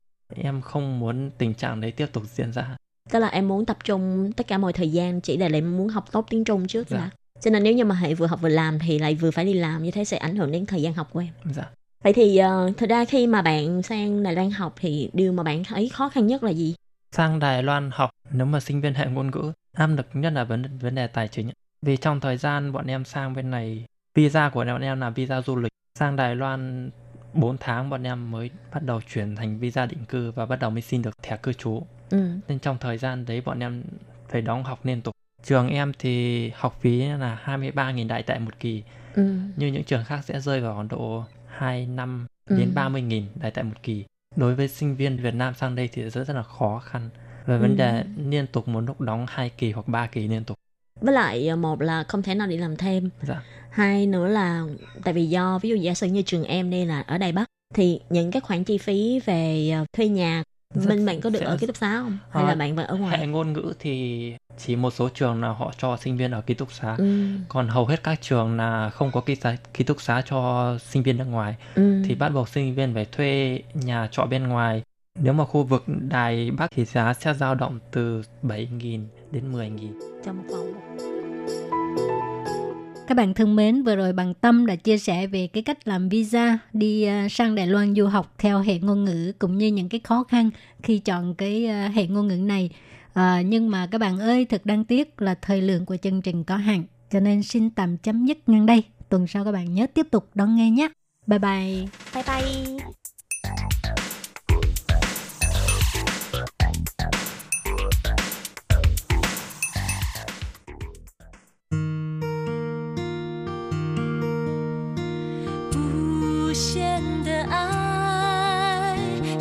Em không muốn tình trạng đấy tiếp tục diễn ra. Tức là em muốn tập trung tất cả mọi thời gian chỉ là em muốn học tốt tiếng Trung trước Dạ. là. Cho nên nếu như mà hệ vừa học vừa làm thì lại vừa phải đi làm như thế sẽ ảnh hưởng đến thời gian học của em. Dạ. Vậy thì uh, thật ra khi mà bạn sang Đài Loan học thì điều mà bạn thấy khó khăn nhất là gì? sang Đài Loan học nếu mà sinh viên hệ ngôn ngữ áp lực nhất là vấn vấn đề tài chính vì trong thời gian bọn em sang bên này visa của bọn em là visa du lịch sang Đài Loan 4 tháng bọn em mới bắt đầu chuyển thành visa định cư và bắt đầu mới xin được thẻ cư trú Ừ. nên trong thời gian đấy bọn em phải đóng học liên tục trường em thì học phí là 23.000 đại tệ một kỳ Ừ. như những trường khác sẽ rơi vào khoảng độ 2 năm đến Ừ. 30.000 đại tệ một kỳ. Đối với sinh viên Việt Nam sang đây thì rất rất là khó khăn về Ừ. vấn đề liên tục một lúc đóng 2 kỳ hoặc 3 kỳ liên tục. Với lại ờ, một là không thể nào đi làm thêm. Dạ. Hai nữa là tại vì do ví dụ giả sử như trường em đây là ở Đài Bắc thì những cái khoản chi phí về ờ, thuê nhà bên bạn có được ở ký túc xá không? Hay là bạn vẫn ở ngoài? Hệ ngôn ngữ thì chỉ một số trường là họ cho sinh viên ở ký túc xá. Ừ. Còn hầu hết các trường là không có ký, xá, ký túc xá cho sinh viên nước ngoài Ừ. thì bắt buộc sinh viên phải thuê nhà trọ bên ngoài. Nếu mà khu vực Đài Bắc thì giá sẽ dao động từ 7.000 đến 10.000. Trong phòng. Các bạn thân mến, vừa rồi bằng Tâm đã chia sẻ về cái cách làm visa đi à, sang Đài Loan du học theo hệ ngôn ngữ cũng như những cái khó khăn khi chọn cái à, hệ ngôn ngữ này. À, nhưng mà các bạn ơi, thật đáng tiếc là thời lượng của chương trình có hạn. Cho nên xin tạm chấm dứt ngang đây. Tuần sau các bạn nhớ tiếp tục đón nghe nhé. Bye bye. Bye bye. “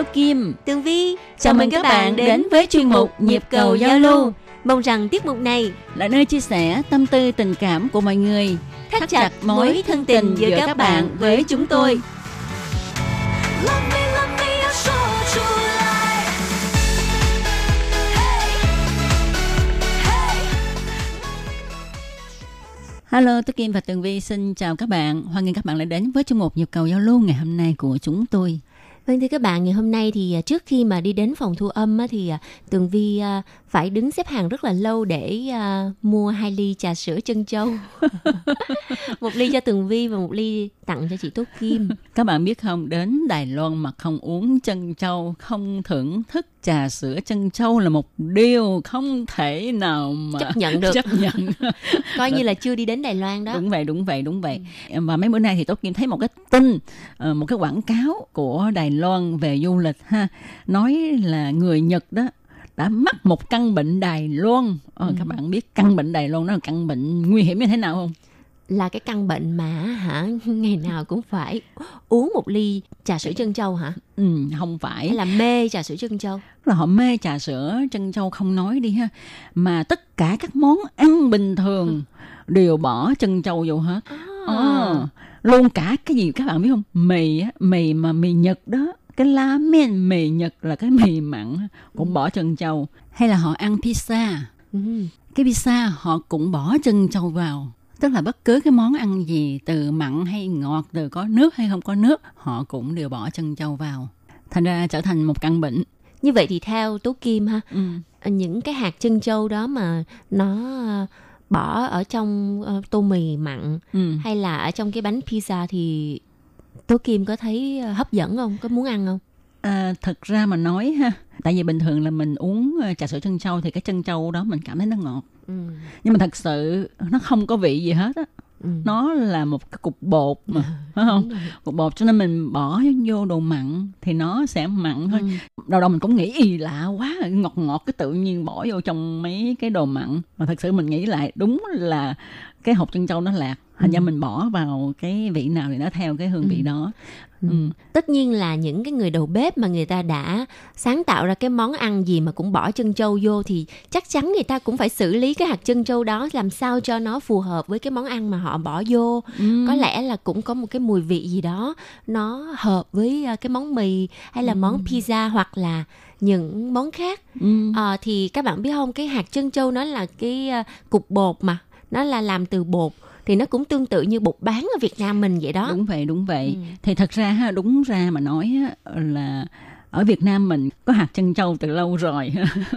Tố Kim, Tường Vi. Chào, Chào mừng các bạn đến, với chuyên mục Nhịp cầu giao lưu. Mong rằng tiết mục này là nơi chia sẻ tâm tư tình cảm của mọi người, thắt chặt mối thân tình giữa các bạn với chúng tôi. Hello, Tú Kim và Tường Vi xin chào các bạn. Hoan nghênh các bạn lại đến với chương mục nhịp cầu giao lưu ngày hôm nay của chúng tôi. Vâng thưa các bạn, ngày hôm nay thì à, trước khi mà đi đến phòng thu âm á, thì à, Tường Vi à, phải đứng xếp hàng rất là lâu để à, mua hai ly trà sữa chân châu. một ly cho Tường Vi và một ly tặng cho chị Tốt Kim. Các bạn biết không, đến Đài Loan mà không uống chân châu, không thưởng thức trà sữa chân châu là một điều không thể nào mà Chấp nhận được. chấp nhận. Coi như là chưa đi đến Đài Loan đó. đúng vậy đúng vậy đúng vậy và mấy bữa nay thì tốt kim thấy một cái tin ờ, một cái quảng cáo của đài loan về du lịch ha nói là người nhật đó đã mắc một căn bệnh đài loan. Ờ, các bạn biết căn bệnh đài loan nó là căn bệnh nguy hiểm như thế nào không? Là cái căn bệnh mà hả? Ngày nào cũng phải uống một ly trà sữa chân châu hả? ừ, không phải. Hay là mê trà sữa chân châu? là họ mê trà sữa chân châu không nói đi ha. Mà tất cả các món ăn bình thường đều bỏ chân châu vô hết. Ờ, luôn cả cái gì các bạn biết không? Mì á mì mà mì nhật đó cái lá men mì nhật là cái mì mặn cũng bỏ chân châu hay là họ ăn pizza Ừ. cái pizza họ cũng bỏ chân châu vào tức là bất cứ cái món ăn gì từ mặn hay ngọt từ có nước hay không có nước họ cũng đều bỏ chân châu vào thành ra trở thành một căn bệnh Như vậy thì theo Tố Kim ha, ừ. những cái hạt chân châu đó mà nó ờ, bỏ ở trong ờ, tô mì mặn Ừ. hay là ở trong cái bánh pizza thì Tố Kim có thấy ờ, hấp dẫn không? Có muốn ăn không? À, thật ra mà nói ha tại vì bình thường là mình uống ờ, trà sữa chân châu thì cái chân châu đó mình cảm thấy nó ngọt Ừ. nhưng mà thật sự nó không có vị gì hết á Ừ. nó là một cái cục bột mà phải không cục bột cho nên mình bỏ vô đồ mặn thì nó sẽ mặn thôi Ừ. đầu đầu mình cũng nghĩ ý lạ quá ngọt ngọt cái tự nhiên bỏ vô trong mấy cái đồ mặn mà thật sự mình nghĩ lại đúng là cái hột chân châu nó lạc thành ra mình bỏ vào cái vị nào thì nó theo cái hương vị Ừ. đó Ừ. ừ. Tất nhiên là những cái người đầu bếp mà người ta đã sáng tạo ra cái món ăn gì mà cũng bỏ chân châu vô thì chắc chắn người ta cũng phải xử lý cái hạt chân châu đó làm sao cho nó phù hợp với cái món ăn mà họ bỏ vô. Ừ. Có lẽ là cũng có một cái mùi vị gì đó nó hợp với à, cái món mì hay là món pizza hoặc là những món khác. Ừ. Ờ, thì các bạn biết không cái hạt chân châu nó là cái à, cục bột mà nó là làm từ bột thì nó cũng tương tự như bột bán ở Việt Nam mình vậy đó. đúng vậy đúng vậy. Ừ. thì thật ra ha đúng ra mà nói là ở Việt Nam mình có hạt chân châu từ lâu rồi.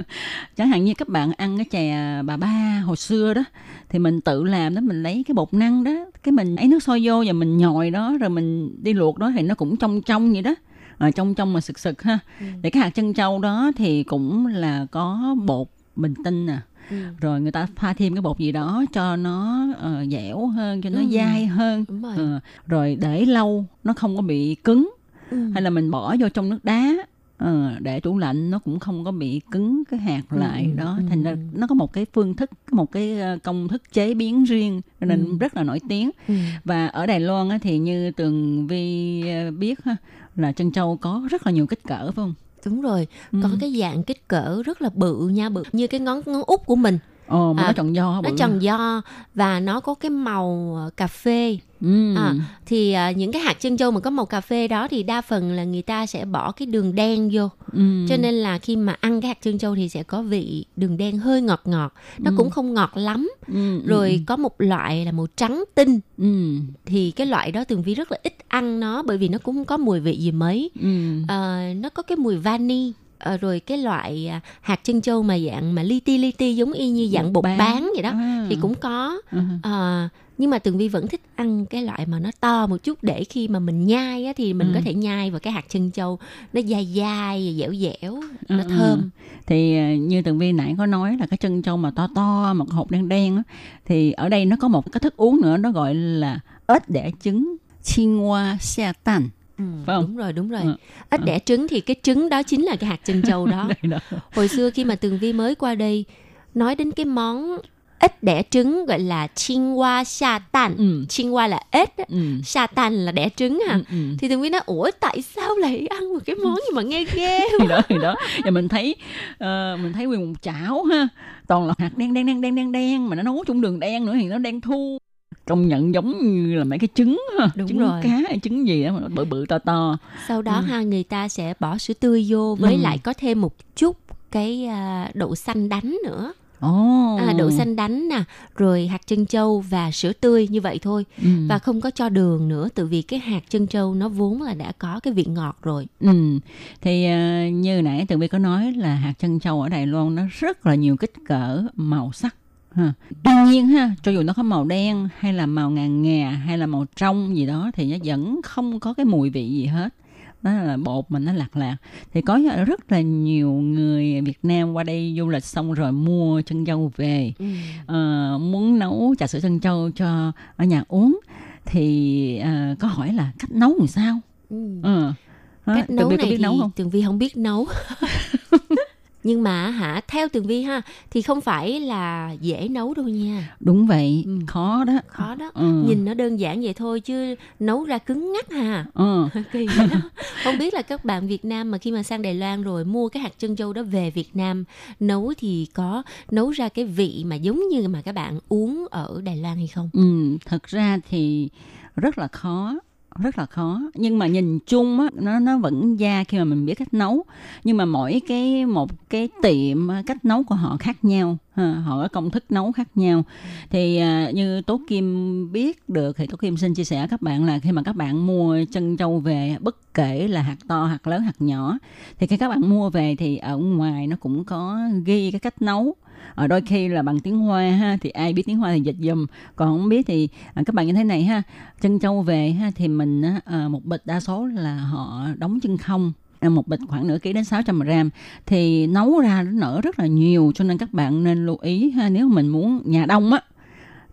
Chẳng hạn như các bạn ăn cái chè bà ba hồi xưa đó thì mình tự làm đó mình lấy cái bột năng đó cái mình ấy nước sôi vô và mình nhồi đó rồi mình đi luộc đó thì nó cũng trong trong vậy đó. À, trong trong mà sực sực ha. Để cái hạt chân châu đó thì cũng là có bột bình tinh nè Ừ. rồi người ta pha thêm cái bột gì đó cho nó ờ, dẻo hơn cho nó Ừ. dai hơn rồi. Ờ, rồi để lâu nó không có bị cứng Ừ. hay là mình bỏ vô trong nước đá ờ, để tủ lạnh nó cũng không có bị cứng cái hạt lại ừ, đó ừ, thành ra ừ. nó có một cái phương thức một cái công thức chế biến riêng nên Ừ. rất là nổi tiếng Ừ. và ở Đài Loan thì như Tường Vi biết là chân châu có rất là nhiều kích cỡ phải không đúng rồi Ừ. có cái dạng kích cỡ rất là bự nha bự như cái ngón ngón út của mình. Ồ, mà À, nó tròn do nó tròn do và nó có cái màu ờ, cà phê Ừ. à, thì à, những cái hạt chân châu mà có màu cà phê đó thì đa phần là người ta sẽ bỏ cái đường đen vô Ừ. cho nên là khi mà ăn cái hạt chân châu thì sẽ có vị đường đen hơi ngọt ngọt nó Ừ. cũng không ngọt lắm Ừ, rồi có một loại là màu trắng tinh Ừ. thì cái loại đó tường vi rất là ít ăn nó bởi vì nó cũng không có mùi vị gì mấy Ừ. Ờ, nó có cái mùi vani Ờ, rồi cái loại à, hạt chân châu mà dạng mà li ti li ti giống y như dạng bột bán. bán vậy đó À. thì cũng có Ừ. Ờ, nhưng mà tường vi vẫn thích ăn cái loại mà nó to một chút để khi mà mình nhai á, thì mình Ừ. có thể nhai vào cái hạt chân châu nó dai dai dẻo dẻo nó Ừ, ừ. thơm thì ờ, như tường vi nãy có nói là cái chân trâu mà to to mà cái hột đen đen á thì ở đây nó có một cái thức uống nữa nó gọi là ếch đẻ trứng chiên hoa xe tàn Ừ, Phải không? đúng rồi đúng rồi Ừ. ếch đẻ trứng thì cái trứng đó chính là cái hạt chân châu đó đó. hồi xưa khi mà tường vi mới qua đây nói đến cái món ếch đẻ trứng gọi là chiên hoa sa tan Ừ. chiên hoa là ếch á, Ừ. sa tan là đẻ trứng à Ừ, ừ. thì tường vi nói ủa tại sao lại ăn một cái món gì mà nghe ghê thì đó thì đó và mình thấy ờ, mình thấy nguyên một chảo ha toàn là hạt đen đen đen đen đen đen mà nó nấu chung đường đen nữa thì nó đen thu công nhận giống như là mấy cái trứng ha Đúng trứng rồi. cá hay trứng gì đó mà nó bự bự to to sau đó Ừ. ha người ta sẽ bỏ sữa tươi vô với Ừ. lại có thêm một chút cái à, đậu xanh đánh nữa ồ à, đậu xanh đánh nè rồi hạt chân châu và sữa tươi như vậy thôi ừ. và không có cho đường nữa tự vì cái hạt chân châu nó vốn là đã có cái vị ngọt rồi Ừ. Thì ờ, như nãy Tường Vi có nói là hạt chân châu ở Đài Loan nó rất là nhiều kích cỡ màu sắc. Ha. Tuy nhiên ha, cho dù nó có màu đen hay là màu ngà ngà hay là màu trong gì đó thì nó vẫn không có cái mùi vị gì hết. Đó là bột mà nó lạc lạc. Thì có rất là nhiều người Việt Nam qua đây du lịch xong rồi mua chân châu về. Ờ, muốn nấu trà sữa chân châu cho ở nhà uống. Thì ờ, có hỏi là cách nấu làm sao? ừ. Đó, cách nấu này biết thì nấu không? tường vi không biết nấu nhưng mà hả theo tường vi ha thì không phải là dễ nấu đâu nha Đúng vậy, Ừ. khó đó. khó đó Ừ. nhìn nó đơn giản vậy thôi chứ nấu ra cứng ngắc hà Ừ. kỳ vậy đó. không biết là các bạn Việt Nam mà khi mà sang Đài Loan rồi mua cái hạt chân châu đó về Việt Nam nấu thì có nấu ra cái vị mà giống như mà các bạn uống ở Đài Loan hay không Ừ, thật ra thì rất là khó rất là khó. Nhưng mà nhìn chung á nó nó vẫn ra khi mà mình biết cách nấu. Nhưng mà mỗi cái một cái tiệm à, cách nấu của họ khác nhau. Ha, họ có công thức nấu khác nhau. Thì à, như tố kim biết được thì tố kim xin chia sẻ với các bạn là khi mà các bạn mua chân trâu về bất kể là hạt to hạt lớn hạt nhỏ thì khi các bạn mua về thì ở ngoài nó cũng có ghi cái cách nấu ở đôi khi là bằng tiếng hoa ha thì ai biết tiếng hoa thì dịch dùm. Còn không biết thì à, các bạn như thế này ha chân trâu về ha thì mình á, à, một bịch đa số là họ đóng chân không à, một bịch khoảng nửa ký đến 600 gram. Thì nấu ra nó nở rất là nhiều cho nên các bạn nên lưu ý ha nếu mình muốn nhà đông á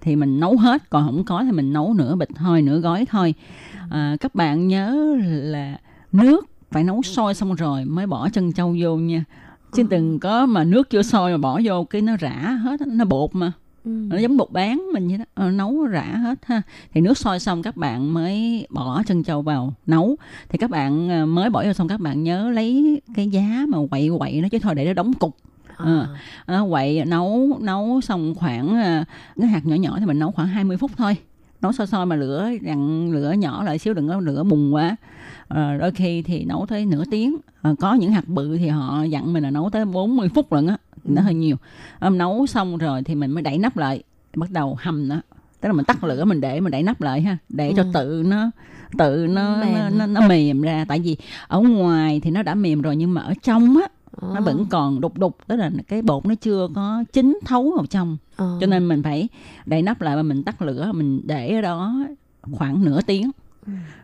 thì mình nấu hết. Còn không có thì mình nấu nửa bịch thôi nửa gói thôi. À, các bạn nhớ là nước phải nấu sôi xong rồi mới bỏ chân trâu vô nha chứ đừng có mà nước chưa sôi mà bỏ vô cái nó rã hết nó bột mà. Ừ. nó giống bột bán mình vậy đó ờ, nấu rã hết ha. Thì nước sôi xong các bạn mới bỏ chân trâu vào nấu. Thì các bạn ờ, mới bỏ vô xong các bạn nhớ lấy cái giá mà quậy quậy nó chứ thôi để nó đóng cục. Ờ, ờ, quậy nấu nấu xong khoảng cái hạt nhỏ nhỏ thì mình nấu khoảng 20 phút thôi. Nấu sôi sôi mà lửa dặn lửa nhỏ lại xíu đừng có lửa bùng quá Ờ, đôi khi thì nấu tới nửa tiếng Ờ, có những hạt bự thì họ dặn mình là nấu tới 40 phút lận á nó hơi nhiều Ờ, nấu xong rồi thì mình mới đậy nắp lại bắt đầu hầm nó tức là mình tắt lửa mình để mình đậy nắp lại ha để cho Ừ. tự nó tự nó Mềm nó, nó, nó mềm ra tại vì ở ngoài thì nó đã mềm rồi nhưng mà ở trong á Ờ. nó vẫn còn đục đục tức là cái bột nó chưa có chín thấu vào trong Ờ. cho nên mình phải đậy nắp lại và mình tắt lửa mình để ở đó khoảng nửa tiếng Ừ.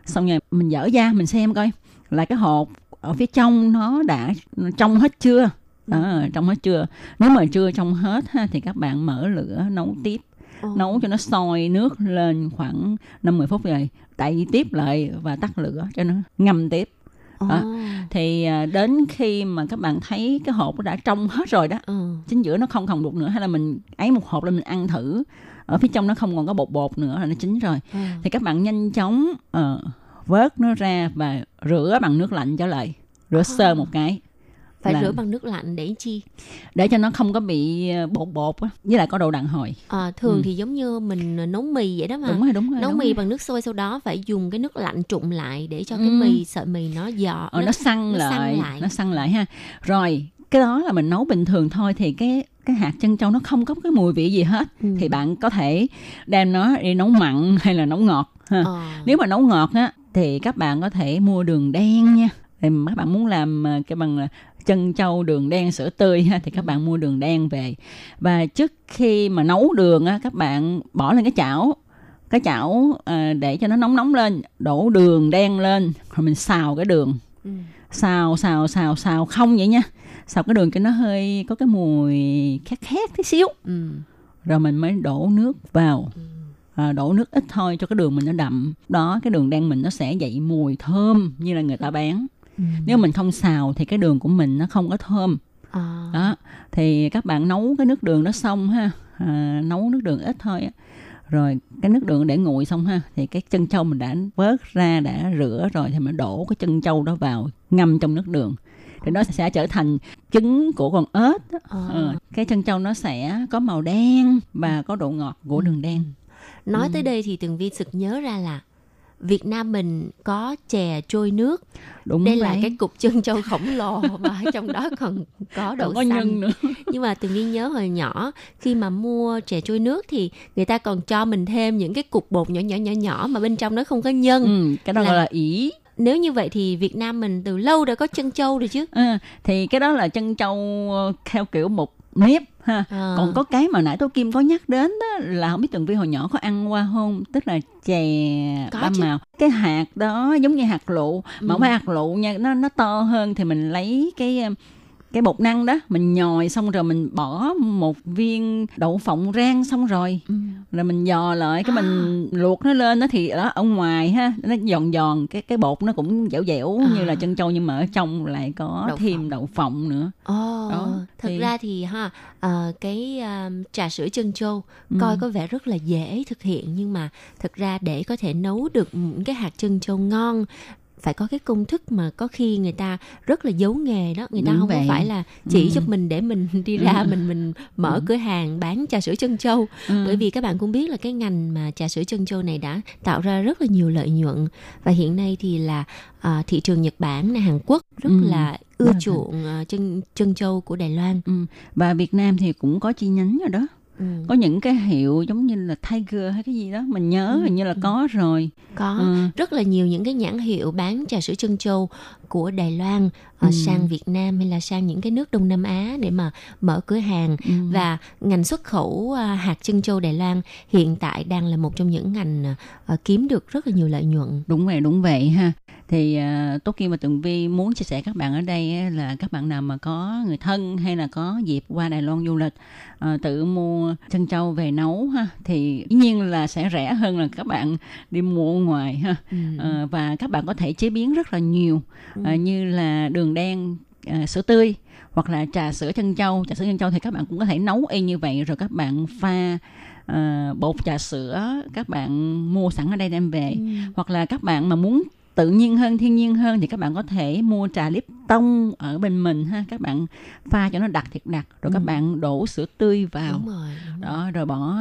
xong rồi mình dở ra mình xem coi là cái hột ở phía trong nó đã trong hết chưa đó, trong hết chưa nếu mà chưa trong hết ha, thì các bạn mở lửa nấu tiếp Ờ. nấu cho nó sôi nước lên khoảng 50 phút rồi đậy tiếp lại và tắt lửa cho nó ngâm tiếp Ờ. đó. thì à, đến khi mà các bạn thấy cái hộp đã trong hết rồi đó Ừ. chính giữa nó không còn đục nữa hay là mình ấy một hộp lên mình ăn thử ở phía trong nó không còn có bột bột nữa là nó chín rồi Ừ. thì các bạn nhanh chóng ờ, vớt nó ra và rửa bằng nước lạnh trở lại rửa sơ một cái phải là rửa bằng nước lạnh để chi để cho nó không có bị ờ, bột bột á với lại có độ đàn hồi à, thường Ừ. thì giống như mình nấu mì vậy đó mà đúng rồi đúng rồi nấu đúng mì rồi. bằng nước sôi sau đó phải dùng cái nước lạnh trụng lại để cho cái Ừ. mì sợi mì nó giòn ờ, nó săn nó săn lại, lại. nó săn lại ha rồi cái đó là mình nấu bình thường thôi thì cái cái hạt chân châu nó không có cái mùi vị gì hết Ừ. thì bạn có thể đem nó đi nấu mặn hay là nấu ngọt ha. Ờ. nếu mà nấu ngọt á thì các bạn có thể mua đường đen nha thì các bạn muốn làm ờ, cái bằng là chân châu đường đen sữa tươi ha thì các bạn mua đường đen về và trước khi mà nấu đường á các bạn bỏ lên cái chảo cái chảo ờ, để cho nó nóng nóng lên đổ đường đen lên rồi mình xào cái đường Ừ. xào xào xào xào không vậy nha xào cái đường cho nó hơi có cái mùi khét khét tí xíu. Ừ. rồi mình mới đổ nước vào. À, đổ nước ít thôi cho cái đường mình nó đậm. Đó cái đường đen mình nó sẽ dậy mùi thơm như là người ta bán. Ừ. nếu mình không xào thì cái đường của mình nó không có thơm. À. đó thì các bạn nấu cái nước đường nó xong ha. À, nấu nước đường ít thôi á. Rồi cái nước đường để nguội xong ha thì cái chân trâu mình đã vớt ra đã rửa rồi thì mình đổ cái chân trâu đó vào ngâm trong nước đường thì nó sẽ trở thành trứng của con ếch. À. Ờ, cái chân trâu nó sẽ có màu đen và có độ ngọt của đường đen nói Ừ. tới đây thì tường vi sực nhớ ra là Việt Nam mình có chè trôi nước đúng đây là vậy. cái cục chân châu khổng lồ mà ở trong đó còn có đậu có xanh nhân nữa nhưng mà tường vi nhớ hồi nhỏ khi mà mua chè trôi nước thì người ta còn cho mình thêm những cái cục bột nhỏ nhỏ nhỏ nhỏ mà bên trong nó không có nhân ừ, cái đó Là- gọi là ỉ nếu như vậy thì Việt Nam mình từ lâu đã có chân châu rồi chứ à, thì cái đó là chân trâu ờ, theo kiểu một nếp ha À. còn có cái mà nãy tôi kim có nhắc đến đó là không biết tường vi hồi nhỏ có ăn qua không tức là chè Có ba chứ. màu cái hạt đó giống như hạt lựu mà Ừ. không phải hạt lựu nha nó nó to hơn thì mình lấy cái ờ, cái bột năng đó mình nhồi xong rồi mình bỏ một viên đậu phộng rang xong rồi Ừ. rồi mình dò lại cái À. mình luộc nó lên đó thì đó ở ngoài ha nó giòn giòn cái cái bột nó cũng dẻo dẻo À. như là chân trâu nhưng mà ở trong lại có Đậu thêm phộng. đậu phộng nữa Ồ, Đó, thật thì- ra thì ha ờ, cái um, trà sữa chân châu Ừ. coi có vẻ rất là dễ thực hiện nhưng mà thực ra để có thể nấu được những cái hạt chân châu ngon phải có cái công thức mà có khi người ta rất là giấu nghề đó người ta Đúng không vậy. có phải là chỉ Ừ. giúp mình để mình đi ra Ừ. mình mình mở Ừ. cửa hàng bán trà sữa chân châu Ừ. bởi vì các bạn cũng biết là cái ngành mà trà sữa chân châu này đã tạo ra rất là nhiều lợi nhuận và hiện nay thì là à, thị trường Nhật Bản này Hàn Quốc rất Ừ. là ưa Rất là- chuộng à, chân chân châu của Đài Loan Ừ. và Việt Nam thì cũng có chi nhánh rồi đó ừ. có những cái hiệu giống như là Tiger hay cái gì đó mình nhớ Ừ. hình như là có rồi có Ừ. rất là nhiều những cái nhãn hiệu bán trà sữa chân châu của Đài Loan ờ, Ừ. sang Việt Nam hay là sang những cái nước Đông Nam Á để mà mở cửa hàng Ừ. và ngành xuất khẩu à, hạt chân châu Đài Loan hiện tại đang là một trong những ngành à, kiếm được rất là nhiều lợi nhuận. đúng vậy đúng vậy ha thì uh, Tố Kim và Tường Vi muốn chia sẻ các bạn ở đây là các bạn nào mà có người thân hay là có dịp qua Đài Loan du lịch ờ, tự mua chân trâu về nấu ha thì dĩ nhiên là sẽ rẻ hơn là các bạn đi mua ngoài ha Ừ. Ờ, và các bạn có thể chế biến rất là nhiều Ừ. ờ, như là đường đen ờ, sữa tươi hoặc là trà sữa chân trâu trà sữa chân trâu thì các bạn cũng có thể nấu y như vậy rồi các bạn pha ờ, bột trà sữa các bạn mua sẵn ở đây đem về Ừ. hoặc là các bạn mà muốn tự nhiên hơn thiên nhiên hơn thì các bạn có thể mua trà Lipton ở bên mình ha các bạn pha cho nó đặc thiệt đặc rồi các Ừ. bạn đổ sữa tươi vào Đúng rồi, đúng rồi. đó rồi bỏ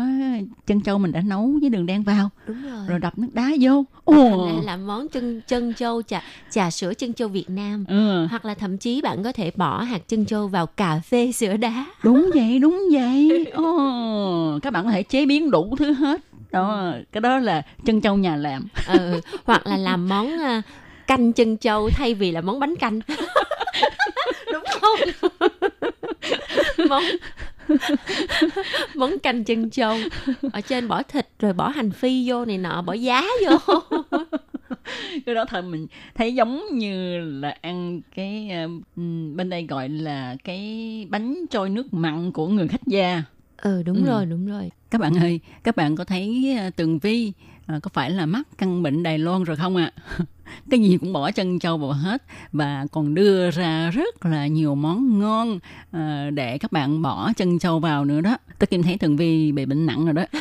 chân trâu mình đã nấu với đường đen vào Đúng rồi. rồi đập nước đá vô ồ là món chân chân châu trà trà sữa chân châu Việt Nam. ừ. Hoặc là thậm chí bạn có thể bỏ hạt chân châu vào cà phê sữa đá. đúng vậy đúng vậy ồ các bạn có thể chế biến đủ thứ hết đó cái đó là chân trâu nhà làm. Ừ, hoặc là làm món à, canh chân châu thay vì là món bánh canh. Đúng không? Món món canh chân châu. Ở trên bỏ thịt rồi bỏ hành phi vô này nọ bỏ giá vô. Cái đó thôi mình thấy giống như là ăn cái um, bên đây gọi là cái bánh trôi nước mặn của người khách gia ừ đúng Ừ. rồi đúng rồi. Các bạn ơi các bạn có thấy uh, tường vi uh, có phải là mắc căn bệnh đài loan rồi không ạ? Cái gì cũng bỏ chân trâu vào hết và còn đưa ra rất là nhiều món ngon uh, để các bạn bỏ chân trâu vào nữa đó. Tôi kim thấy tường vi bị bệnh nặng rồi đó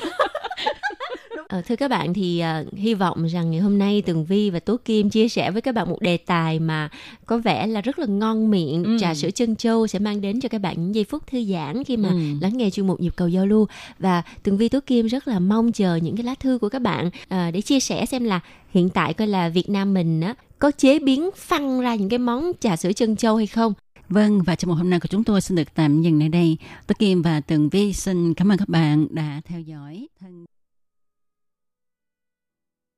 Ờ, thưa các bạn thì uh, hy vọng rằng ngày hôm nay Tường Vi và Tố Kim chia sẻ với các bạn một đề tài mà có vẻ là rất là ngon miệng. Ừ. Trà sữa chân châu sẽ mang đến cho các bạn những giây phút thư giãn khi mà Ừ. lắng nghe chuyên mục nhịp cầu giao lưu và Tường Vi Tố Kim rất là mong chờ những cái lá thư của các bạn à, để chia sẻ xem là hiện tại coi là Việt Nam mình á có chế biến phăng ra những cái món trà sữa chân châu hay không Vâng, và trong một hôm nay của chúng tôi xin được tạm dừng tại đây. Tôi Kim và Tường Vi xin cảm ơn các bạn đã theo dõi. Thân...